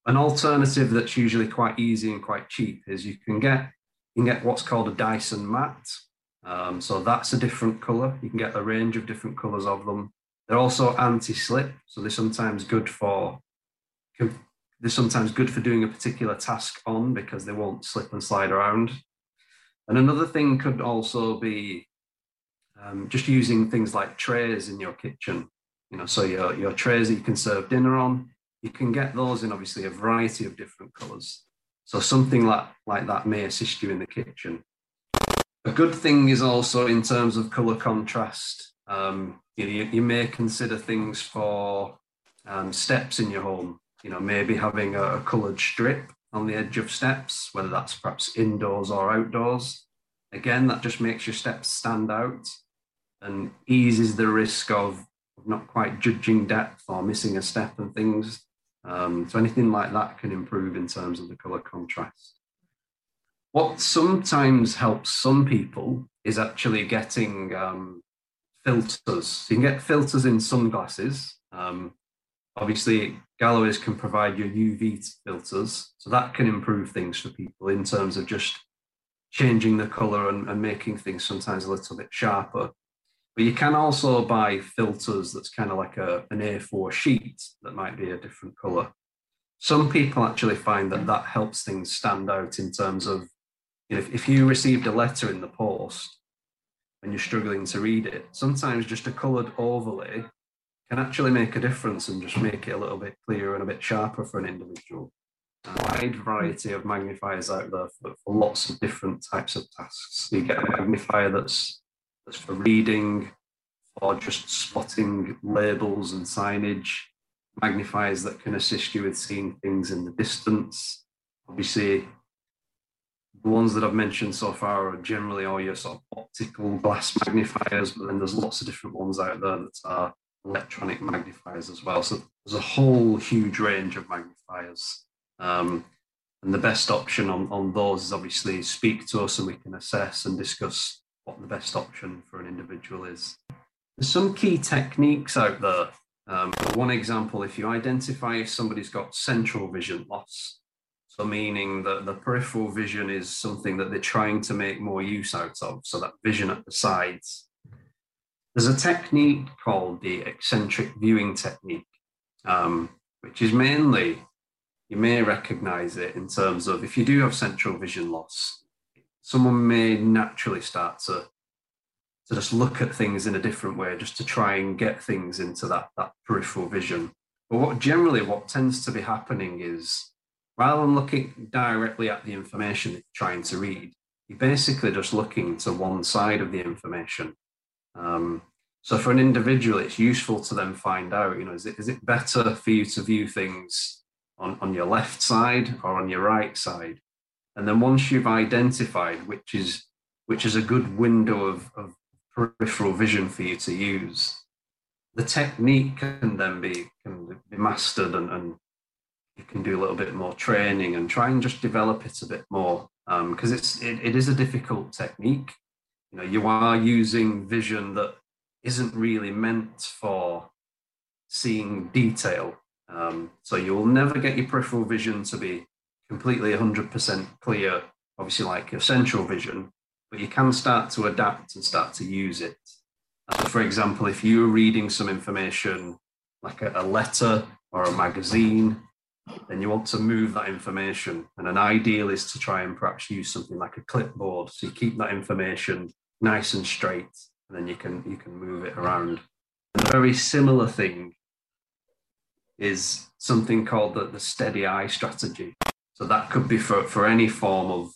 Speaker 5: An alternative that's usually quite easy and quite cheap is you can get you can get what's called a Dycem mat. Um, so that's a different color. You can get a range of different colors of them. They're also anti-slip, so they're sometimes good for they're sometimes good for doing a particular task on because they won't slip and slide around. And another thing could also be um, just using things like trays in your kitchen. You know, so your, your trays that you can serve dinner on, you can get those in obviously a variety of different colors. So something like, like that may assist you in the kitchen. A good thing is also in terms of color contrast, um, you, you, may consider things for um, steps in your home. You know, maybe having a, a coloured strip on the edge of steps, whether that's perhaps indoors or outdoors. Again, that just makes your steps stand out and eases the risk of not quite judging depth or missing a step and things. Um, so anything like that can improve in terms of the colour contrast. What sometimes helps some people is actually getting um, filters. You can get filters in sunglasses. Um, obviously, Galloway's can provide your UV filters, so that can improve things for people in terms of just changing the color and, and making things sometimes a little bit sharper. But you can also buy filters that's kind of like a, an A4 sheet that might be a different color. Some people actually find that that helps things stand out in terms of you know, if, if you received a letter in the post and you're struggling to read it, sometimes just a coloured overlay can actually make a difference and just make it a little bit clearer and a bit sharper for an individual. A wide variety of magnifiers out there for, for lots of different types of tasks. You get a magnifier that's that's for reading, or just spotting labels and signage, magnifiers that can assist you with seeing things in the distance. Obviously, the ones that I've mentioned so far are generally all your sort of optical glass magnifiers, but then there's lots of different ones out there that are electronic magnifiers as well. So there's a whole huge range of magnifiers. Um,
Speaker 10: And the best option on, on those is obviously speak to us and we can assess and discuss what the best option for an individual is. There's some key techniques out there. Um, one example, if you identify if somebody's got central vision loss, so meaning that the peripheral vision is something that they're trying to make more use out of, so that vision at the sides. There's a technique called the eccentric viewing technique, um, which is mainly, you may recognize it in terms of if you do have central vision loss, someone may naturally start to, to just look at things in a different way, just to try and get things into that, that peripheral vision. But what generally what tends to be happening is rather than looking directly at the information that you're trying to read, you're basically just looking to one side of the information. Um, so for an individual, it's useful to then find out, you know, is it, is it better for you to view things on, on your left side or on your right side? And then once you've identified which is which is a good window of, of peripheral vision for you to use, the technique can then be can be mastered and, and you can do a little bit more training and try and just develop it a bit more because um, it's it, it is a difficult technique. You know, you are using vision that isn't really meant for seeing detail. Um, so you'll never get your peripheral vision to be completely 100% clear, obviously like your central vision, but you can start to adapt and start to use it. Uh, for example, if you're reading some information like a, a letter or a magazine then you want to move that information. And an ideal is to try and perhaps use something like a clipboard. So you keep that information nice and straight, and then you can you can move it around. A very similar thing is something called the, the steady eye strategy. So that could be for, for any form of,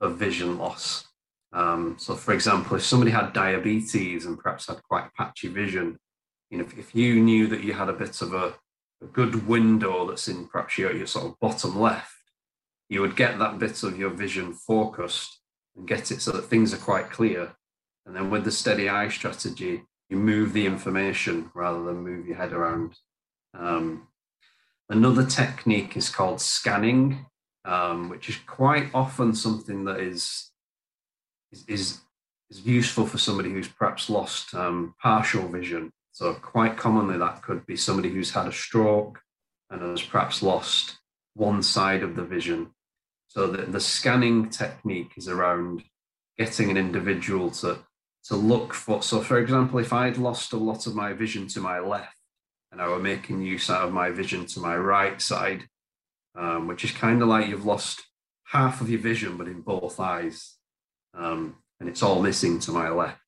Speaker 10: of vision loss. Um, so for example, if somebody had diabetes and perhaps had quite patchy vision, you know, if, if you knew that you had a bit of a a good window that's in perhaps your, your sort of bottom left, you would get that bit of your vision focused and get it so that things are quite clear. And then with the steady eye strategy, you move the information rather than move your head around. Um, another technique is called scanning, um, which is quite often something that is, is, is, is useful for somebody who's perhaps lost um, partial vision so quite commonly that could be somebody who's had a stroke and has perhaps lost one side of the vision. So the, the scanning technique is around getting an individual to, to look for. So for example, if I'd lost a lot of my vision to my left and I were making use out of my vision to my right side, um, which is kind of like you've lost half of your vision, but in both eyes. Um, and it's all missing to my left.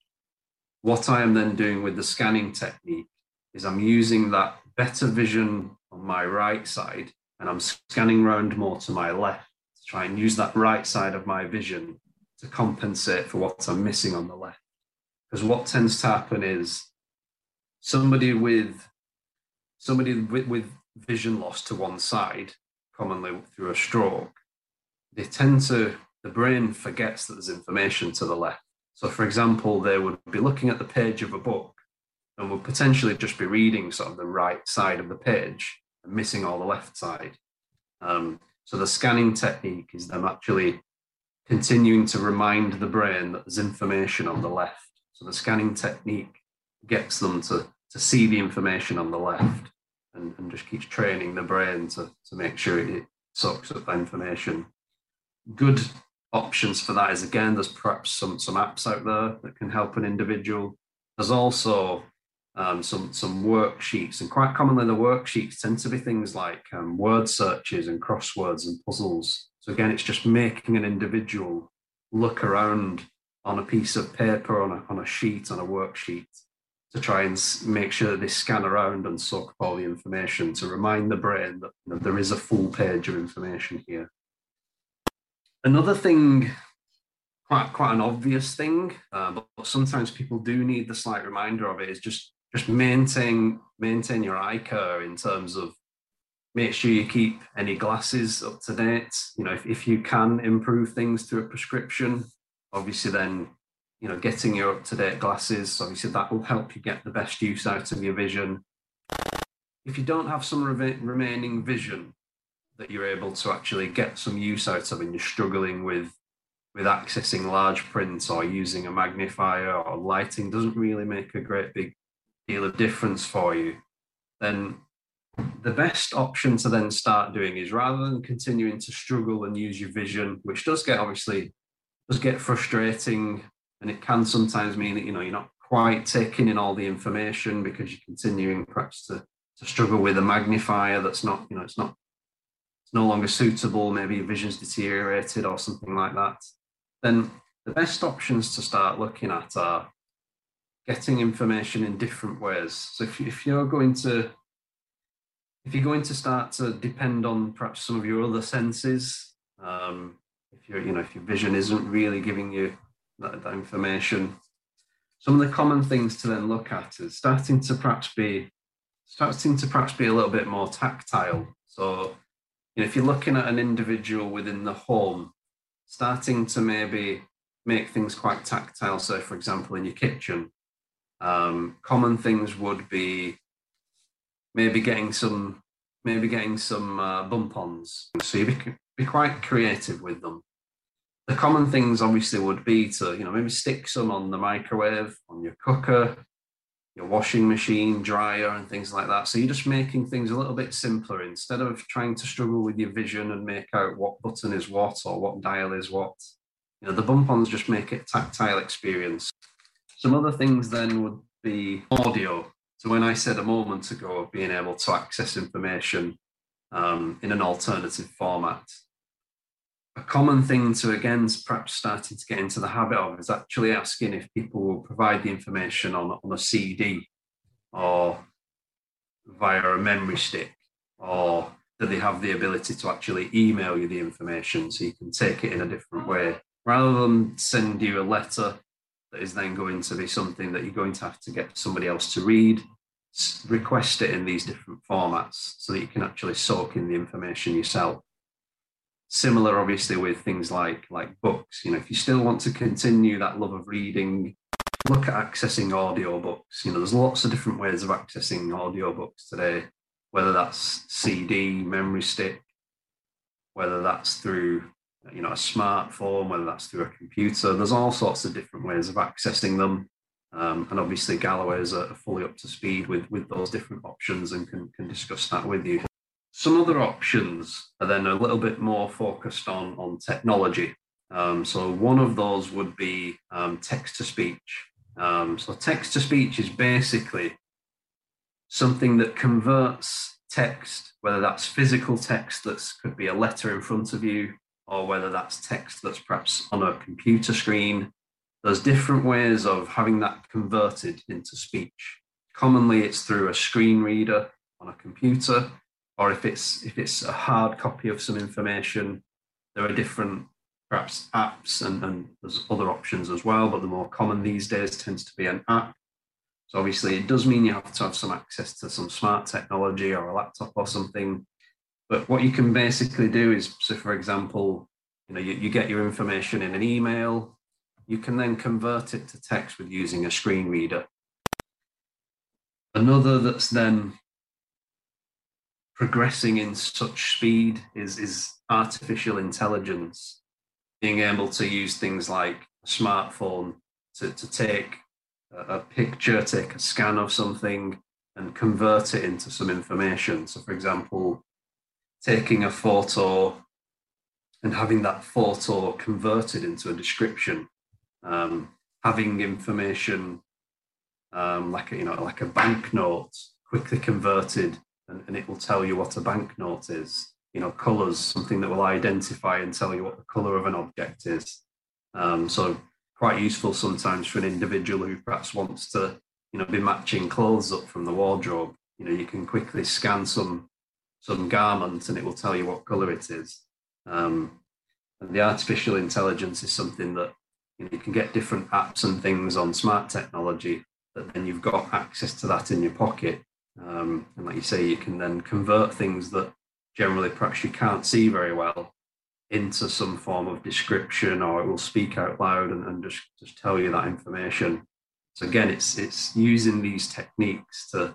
Speaker 10: What I am then doing with the scanning technique is I'm using that better vision on my right side and I'm scanning round more to my left to try and use that right side of my vision to compensate for what I'm missing on the left. Because what tends to happen is somebody with somebody with, with vision loss to one side, commonly through a stroke, they tend to the brain forgets that there's information to the left. So, for example, they would be looking at the page of a book and would potentially just be reading sort of the right side of the page and missing all the left side. Um, so, the scanning technique is them actually continuing to remind the brain that there's information on the left. So, the scanning technique gets them to, to see the information on the left and, and just keeps training the brain to, to make sure it soaks up information. Good options for that is again, there's perhaps some some apps out there that can help an individual. There's also um, some some worksheets, and quite commonly the worksheets tend to be things like um, word searches and crosswords and puzzles. So again, it's just making an individual look around on a piece of paper, on a, on a sheet, on a worksheet, to try and make sure that they scan around and soak up all the information to remind the brain that you know, there is a full page of information here. Another thing, quite quite an obvious thing, uh, but sometimes people do need the slight reminder of it. Is just just maintain maintain your eye care in terms of make sure you keep any glasses up to date. You know, if, if you can improve things through a prescription, obviously then you know getting your up to date glasses. Obviously that will help you get the best use out of your vision. If you don't have some re- remaining vision that you're able to actually get some use out of and you're struggling with with accessing large print or using a magnifier or lighting doesn't really make a great big deal of difference for you, then the best option to then start doing is rather than continuing to struggle and use your vision, which does get obviously does get frustrating and it can sometimes mean that you know you're not quite taking in all the information because you're continuing perhaps to, to struggle with a magnifier that's not you know it's not it's no longer suitable maybe your vision's deteriorated or something like that. Then the best options to start looking at are getting information in different ways. So if, if you're going to if you're going to start to depend on perhaps some of your other senses, um, if you're you know if your vision isn't really giving you that, information, some of the common things to then look at is starting to perhaps be starting to perhaps be a little bit more tactile. So you know, if you're looking at an individual within the home, starting to maybe make things quite tactile. So, for example, in your kitchen, um, common things would be maybe getting some maybe getting some uh, bump-ons. So you be, be quite creative with them. The common things obviously would be to you know maybe stick some on the microwave, on your cooker, your washing machine, dryer, and things like that. So you're just making things a little bit simpler instead of trying to struggle with your vision and make out what button is what or what dial is what. You know, the bump-ons just make it tactile experience. Some other things then would be audio. So when I said a moment ago of being able to access information um, in an alternative format, a common thing to again perhaps starting to get into the habit of is actually asking if people will provide the information on, on a CD or via a memory stick or do they have the ability to actually email you the information so you can take it in a different way rather than send you a letter that is then going to be something that you're going to have to get somebody else to read. Request it in these different formats so that you can actually soak in the information yourself. Similar, obviously, with things like like books. You know, if you still want to continue that love of reading, look at accessing audiobooks. You know, there's lots of different ways of accessing audiobooks today, whether that's CD, memory stick, whether that's through you know a smartphone, whether that's through a computer. There's all sorts of different ways of accessing them. Um, and obviously Galloway's are fully up to speed with, with those different options and can, can discuss that with you. Some other options are then a little bit more focused on, on technology. Um, so one of those would be um, text to speech. Um, so text to speech is basically something that converts text, whether that's physical text that could be a letter in front of you, or whether that's text that's perhaps on a computer screen. There's different ways of having that converted into speech. Commonly, it's through a screen reader on a computer, or if it's if it's a hard copy of some information, there are different perhaps apps and, and there's other options as well, but the more common these days tends to be an app. So obviously it does mean you have to have some access to some smart technology or a laptop or something but what you can basically do is, so for example, you know, you, you get your information in an email, you can then convert it to text with using a screen reader. Another that's then progressing in such speed is, is artificial intelligence, being able to use things like a smartphone to, to take a, a picture, take a scan of something, and convert it into some information. So, for example, taking a photo and having that photo converted into a description, um, having information um, like a, you know like a banknote quickly converted, and, and it will tell you what a banknote is. You know, colors, something that will identify and tell you what the color of an object is. Um, so quite useful sometimes for an individual who perhaps wants to you know be matching clothes up from the wardrobe. You know, you can quickly scan some some garment and it will tell you what color it is. Um, and the artificial intelligence is something that you, know, you can get different apps and things on smart technology that then you've got access to that in your pocket. Um, and like you say, you can then convert things that generally perhaps you can't see very well into some form of description or it will speak out loud and, and just, just tell you that information. So again, it's it's using these techniques to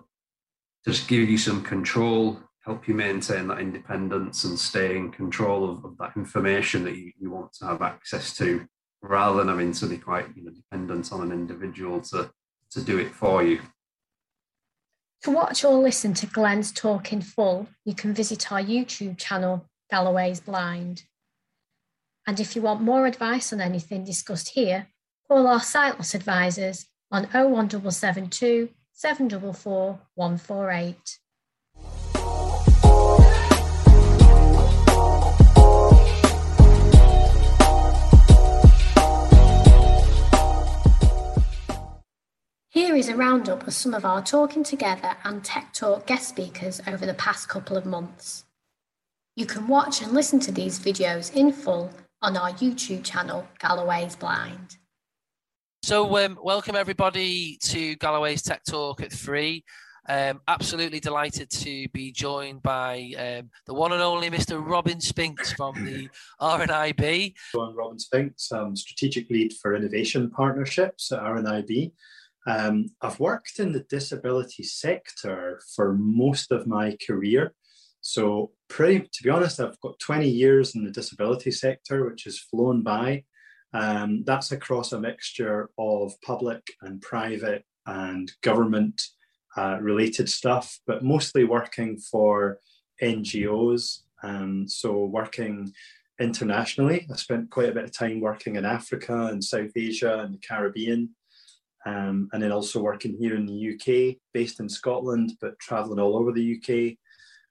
Speaker 10: just give you some control help you maintain that independence and stay in control of, of that information that you, you want to have access to rather than having to be quite you know, dependent on an individual to, to do it for you.
Speaker 1: To watch or listen to Glenn's talk in full, you can visit our YouTube channel, Galloway's Blind. And if you want more advice on anything discussed here, call our sight loss advisors on 01772 744 148. Here is a roundup of some of our Talking Together and Tech Talk guest speakers over the past couple of months. You can watch and listen to these videos in full on our YouTube channel, Galloway's Blind.
Speaker 11: So, um, welcome everybody to Galloway's Tech Talk at three. Um, absolutely delighted to be joined by um, the one and only Mr. Robin Spinks from the RNIB.
Speaker 12: I'm Robin Spinks, I'm Strategic Lead for Innovation Partnerships at RNIB. Um, I've worked in the disability sector for most of my career. So, pretty, to be honest, I've got 20 years in the disability sector, which has flown by. Um, that's across a mixture of public and private and government uh, related stuff, but mostly working for NGOs. Um, so, working internationally. I spent quite a bit of time working in Africa and South Asia and the Caribbean um, and then also working here in the UK, based in Scotland, but traveling all over the UK,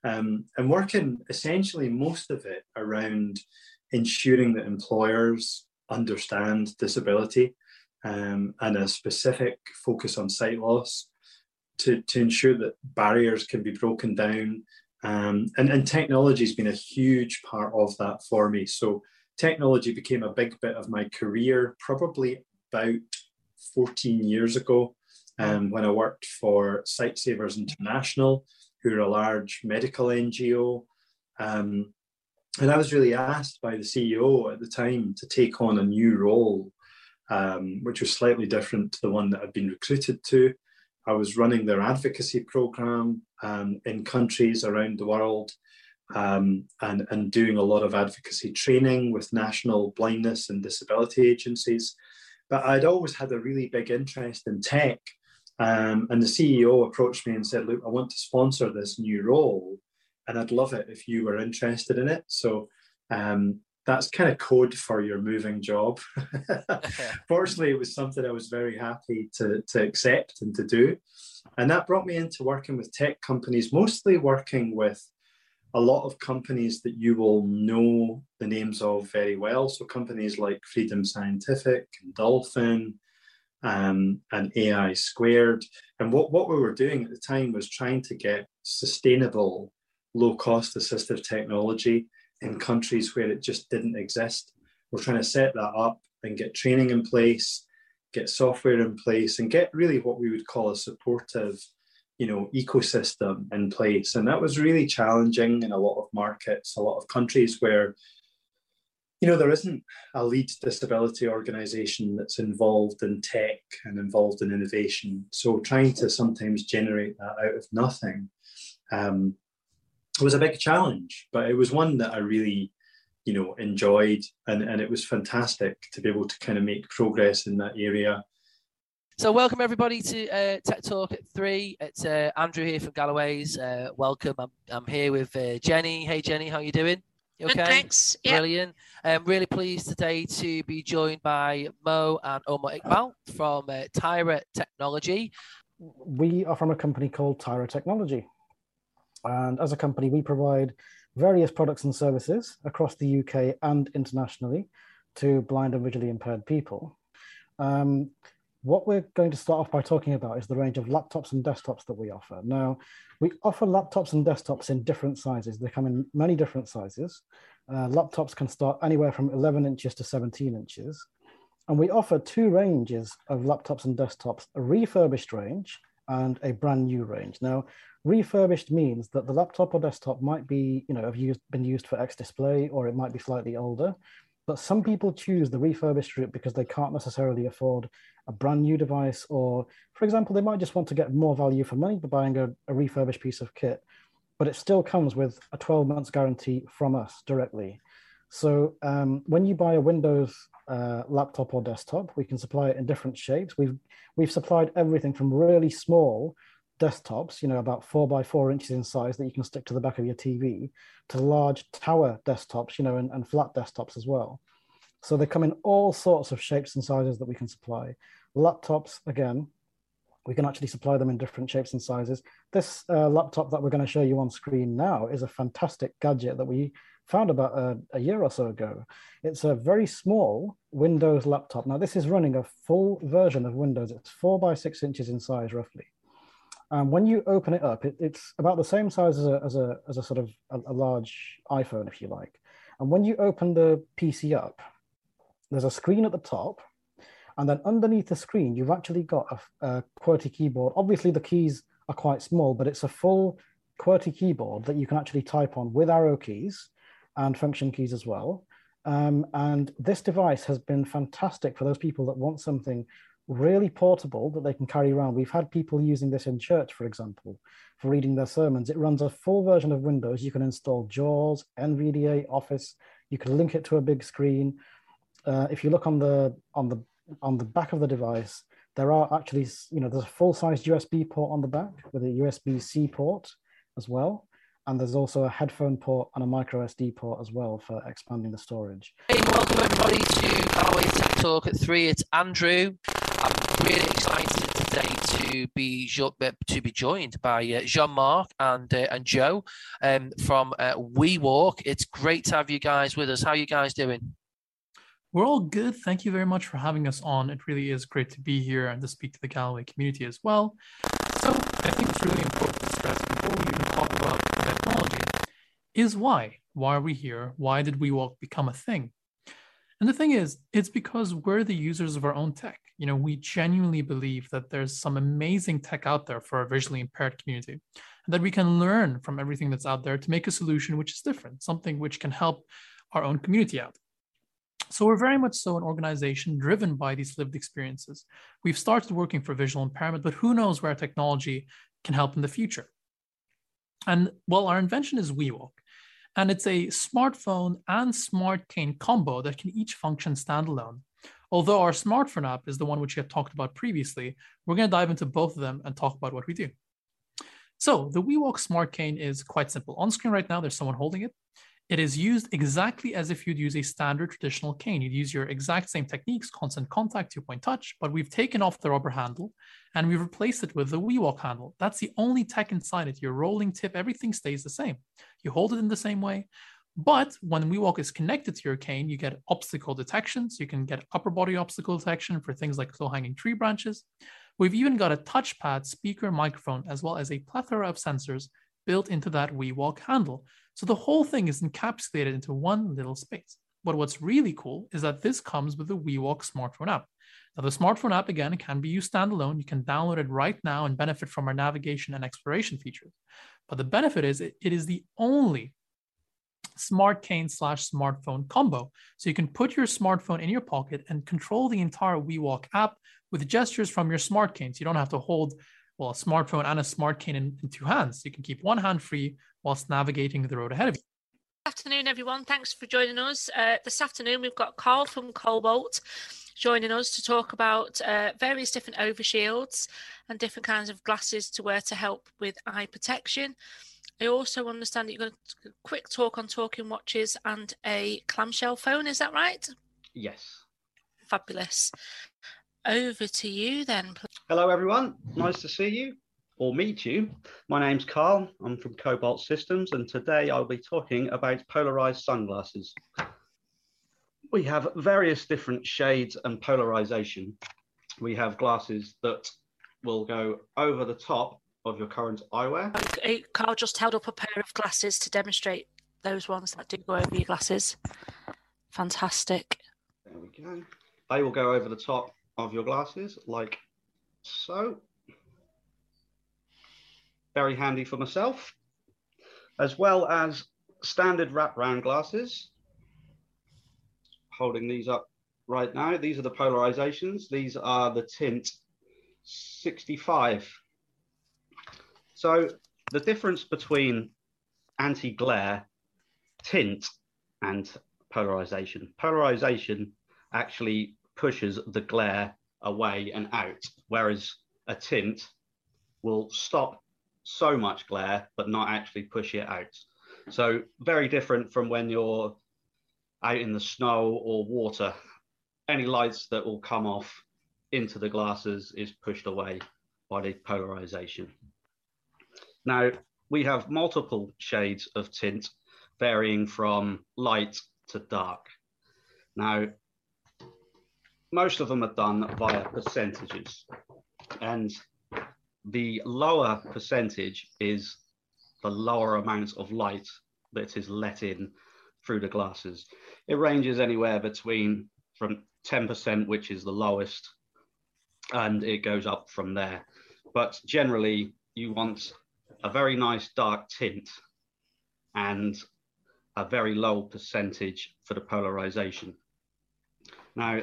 Speaker 12: um, and working essentially most of it around ensuring that employers understand disability um, and a specific focus on sight loss to, to ensure that barriers can be broken down. Um, and, and technology has been a huge part of that for me. So technology became a big bit of my career, probably about 14 years ago um, when I worked for Sightsavers International, who are a large medical NGO. Um, and I was really asked by the CEO at the time to take on a new role, um, which was slightly different to the one that I'd been recruited to. I was running their advocacy program um, in countries around the world um, and, and doing a lot of advocacy training with national blindness and disability agencies. But I'd always had a really big interest in tech. Um, and the CEO approached me and said, Look, I want to sponsor this new role, and I'd love it if you were interested in it. So um, that's kind of code for your moving job. *laughs* *laughs* Fortunately, it was something I was very happy to, to accept and to do. And that brought me into working with tech companies, mostly working with a lot of companies that you will know the names of very well. So companies like Freedom Scientific and Dolphin um, and AI Squared. And what, what we were doing at the time was trying to get sustainable, low cost assistive technology in countries where it just didn't exist. We're trying to set that up and get training in place, get software in place, and get really what we would call a supportive you know ecosystem in place. And that was really challenging in a lot of markets a lot of countries where you know there isn't a lead disability organization that's involved in tech and involved in innovation. So trying to sometimes generate that out of nothing um, was a big challenge. But it was one that i really you know enjoyed. And, and it was fantastic to be able to kind of make progress in that area
Speaker 11: so welcome everybody to uh, Tech Talk at three. It's uh, Andrew here from Galloway's. Uh, welcome. I'm, I'm here with uh, Jenny. Hey Jenny, how you doing? You okay?
Speaker 13: Good, thanks.
Speaker 11: Yep. Brilliant. I'm really pleased today to be joined by Mo and Omar Iqbal from uh, Tyra Technology.
Speaker 14: We are from a company called Tyra Technology. And as a company, we provide various products and services across the UK and internationally to blind and visually impaired people. Um, what we're going to start off by talking about is the range of laptops and desktops that we offer. Now, we offer laptops and desktops in different sizes. They come in many different sizes. Uh, laptops can start anywhere from 11 inches to 17 inches. And we offer two ranges of laptops and desktops, a refurbished range and a brand new range. Now, refurbished means that the laptop or desktop might be, you know, have used, been used for X display or it might be slightly older. But some people choose the refurbished route because they can't necessarily afford a brand new device, or for example, they might just want to get more value for money by buying a, a refurbished piece of kit. but it still comes with a 12 months guarantee from us directly. So um, when you buy a Windows uh, laptop or desktop, we can supply it in different shapes. We've we've supplied everything from really small desktops, you know, about four by four inches in size that you can stick to the back of your TV, to large tower desktops, you know, and, and flat desktops as well. So they come in all sorts of shapes and sizes that we can supply. Laptops, again, we can actually supply them in different shapes and sizes. This uh, laptop that we're going to show you on screen now is a fantastic gadget that we found about a, a, year or so ago. It's a very small Windows laptop. Now, this is running a full version of Windows. It's four by six inches in size, roughly. And when you open it up, it, it's about the same size as a, as a, as a sort of a, a large iPhone, if you like. And when you open the PC up, there's a screen at the top and then underneath the screen, you've actually got a, a QWERTY keyboard. Obviously, the keys are quite small, but it's a full QWERTY keyboard that you can actually type on with arrow keys and function keys as well. Um, and this device has been fantastic for those people that want something really portable that they can carry around. We've had people using this in church, for example, for reading their sermons. It runs a full version of Windows. You can install JAWS, NVDA, Office. You can link it to a big screen. Uh, if you look on the on the on the back of the device, there are actually, you know, there's a full-size USB port on the back with a USB-C port as well. And there's also a headphone port and a micro SD port as well for expanding the storage.
Speaker 11: Hey, welcome everybody to Galloway's Tech Talk at three. It's Andrew. I'm really excited today to be to be joined by uh, Jean-Marc and uh, and Joe um, from uh, WeWalk. It's great to have you guys with us. How are you guys doing?
Speaker 13: We're all good. Thank you very much for having us on. It really is great to be here and to speak to the Galloway community as well. So I think it's really important to stress before we even talk about technology is why. Why are we here? Why did WeWalk become a thing? And the thing is, it's because we're the users of our own tech. You know, we genuinely believe that there's some amazing tech out there for our visually impaired community, and that we can learn from everything that's out there to make a solution which is different, something which can help our own community out. So we're very much so an organization driven by these lived experiences. We've started working for visual impairment, but who knows where technology can help in the future. And well, our invention is WeWalk, and it's a smartphone and smart cane combo that can each function standalone. Although our smartphone app is the one which we had talked about previously, we're going to dive into both of them and talk about what we do. So the WeWalk Smart Cane is quite simple. On screen right now, there's someone holding it. It is used exactly as if you'd use a standard traditional cane. You'd use your exact same techniques, constant contact, two point touch, but we've taken off the rubber handle and we've replaced it with the WeWalk handle. That's the only tech inside it. Your rolling tip, everything stays the same. You hold it in the same way. But when WeWalk is connected to your cane, you get obstacle detection. So you can get upper body obstacle detection for things like low hanging tree branches. We've even got a touchpad, speaker, microphone, as well as a plethora of sensors built into that WeWalk handle. So the whole thing is encapsulated into one little space. But what's really cool is that this comes with the WeWalk smartphone app. Now, the smartphone app, again, can be used standalone. You can download it right now and benefit from our navigation and exploration features. But the benefit is it, is the only smart cane slash smartphone combo. So you can put your smartphone in your pocket and control the entire WeWalk app with gestures from your smart cane. So you don't have to hold well, a smartphone and a smart cane in, in two hands. You can keep one hand free whilst navigating the road ahead of you.
Speaker 15: afternoon, everyone. Thanks for joining us. Uh, this afternoon, we've got Carl from Cobolt joining us to talk about uh, various different overshields and different kinds of glasses to wear to help with eye protection. I also understand that you're going to quick talk on talking watches and a clamshell phone. Is that right?
Speaker 16: Yes.
Speaker 15: Fabulous. Over to you then.
Speaker 16: Hello, everyone. Nice to see you or meet you. My name's Carl. I'm from Cobolt Systems, and today I'll be talking about polarized sunglasses. We have various different shades and polarization. We have glasses that will go over the top of your current eyewear.
Speaker 15: Carl just held up a pair of glasses to demonstrate those ones that do go over your glasses. Fantastic.
Speaker 16: There we go. They will go over the top of your glasses like so. Very handy for myself, as well as standard wrap round glasses. Holding these up right now. These are the polarizations. These are the tint 65. So the difference between anti-glare, tint, and polarization. Polarization actually pushes the glare away and out, whereas a tint will stop so much glare but not actually push it out. So very different from when you're out in the snow or water. Any lights that will come off into the glasses is pushed away by the polarization. Now, we have multiple shades of tint varying from light to dark. Now, most of them are done via percentages. And the lower percentage is the lower amount of light that is let in through the glasses. It ranges anywhere between from 10%, which is the lowest, and it goes up from there. But generally, you want a very nice dark tint and a very low percentage for the polarization. Now,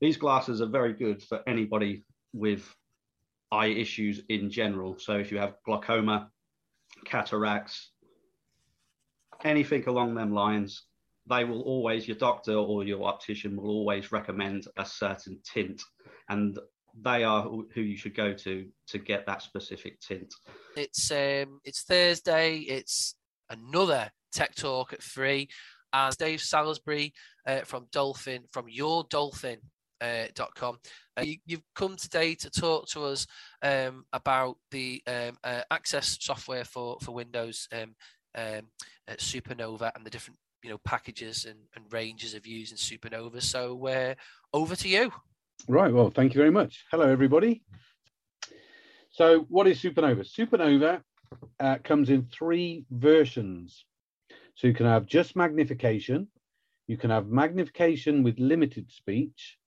Speaker 16: these glasses are very good for anybody with eye issues in general. So if you have glaucoma, cataracts, anything along them lines, they will always, your doctor or your optician will always recommend a certain tint. And they are who you should go to to get that specific tint.
Speaker 11: It's um, it's Thursday. It's another Tech Talk at three, and Dave Salisbury uh, from Dolphin, from your Dolphin. Uh. Uh, you, have come today to talk to us um, about the um, uh, access software for for Windows um, um uh, Supernova and the different you know packages and, and ranges of using Supernova. So uh, over to you.
Speaker 17: Right. Well, thank you very much. Hello, everybody. So, what is Supernova? Supernova uh, comes in three versions. So, you can have just magnification, you can have magnification with limited speech,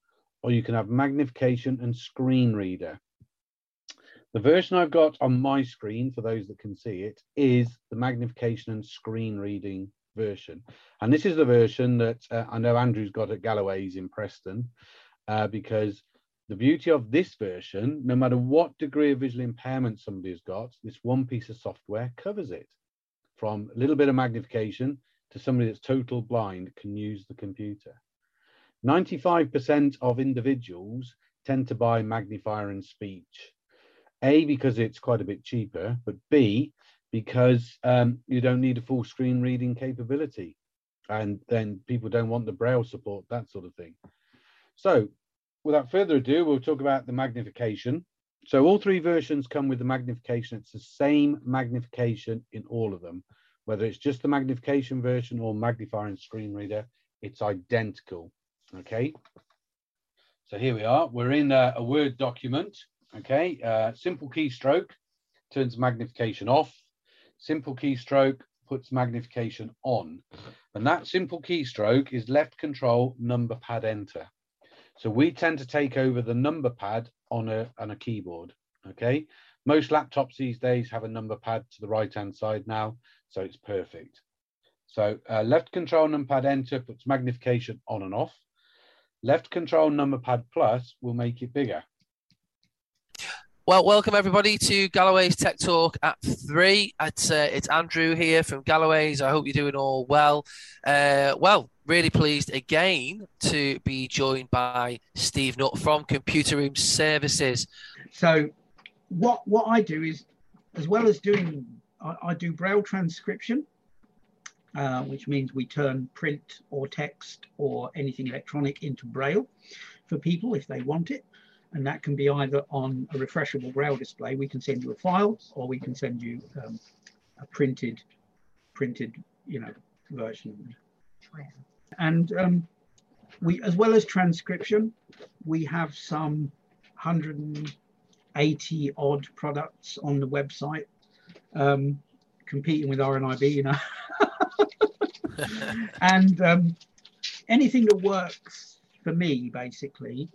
Speaker 17: or you can have magnification and screen reader. The version I've got on my screen, for those that can see it, is the magnification and screen reading version. And this is the version that uh, I know Andrew's got at Galloway's in Preston uh, because the beauty of this version, no matter what degree of visual impairment somebody has got, this one piece of software covers it. From a little bit of magnification to somebody that's total blind can use the computer. 95% of individuals tend to buy magnifier and speech. A, because it's quite a bit cheaper, but B, because um, you don't need a full screen reading capability. And then people don't want the braille support, that sort of thing. So without further ado, we'll talk about the magnification. So all three versions come with the magnification. It's the same magnification in all of them, whether it's just the magnification version or magnifier and screen reader, it's identical, okay? So here we are, we're in a, a Word document, okay? Uh, simple keystroke turns magnification off. Simple keystroke puts magnification on. And that simple keystroke is left control number pad enter. So we tend to take over the number pad on a, on a keyboard, okay? Most laptops these days have a number pad to the right-hand side now, so it's perfect. So uh, left control numpad enter puts magnification on and off. Left control number pad plus will make it bigger.
Speaker 11: Well, welcome everybody to Galloway's Tech Talk at three. It's, uh, it's Andrew here from Galloway's. I hope you're doing all well. Uh, well, really pleased again to be joined by Steve Nutt from Computer Room Services.
Speaker 18: So, what what I do is, as well as doing, I, I do braille transcription, uh, which means we turn print or text or anything electronic into braille for people if they want it and that can be either on a refreshable braille display. We can send you a file, or we can send you um, a printed, printed, you know, version. And um, we, as well as transcription, we have some 180 odd products on the website, um, competing with RNIB, you know. *laughs* *laughs* and um, anything that works for me, basically,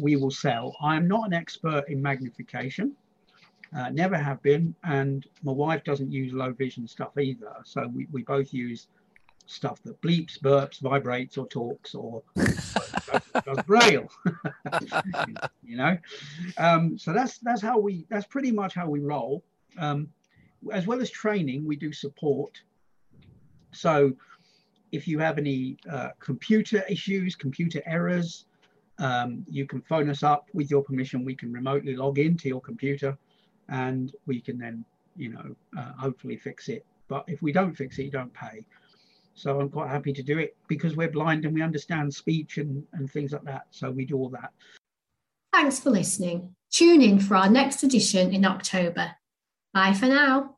Speaker 18: we will sell. I am not an expert in magnification, uh, never have been, and my wife doesn't use low vision stuff either. So we, we both use stuff that bleeps, burps, vibrates, or talks, or *laughs* does, braille. *laughs* you know, um, so that's that's how we that's pretty much how we roll. Um, as well as training, we do support. So if you have any uh, computer issues, computer errors, um, you can phone us up with your permission. We can remotely log into your computer and we can then, you know, uh, hopefully fix it. But if we don't fix it, you don't pay. So I'm quite happy to do it because we're blind and we understand speech and, and things like that. So we do all that.
Speaker 1: Thanks for listening. Tune in for our next edition in October. Bye for now.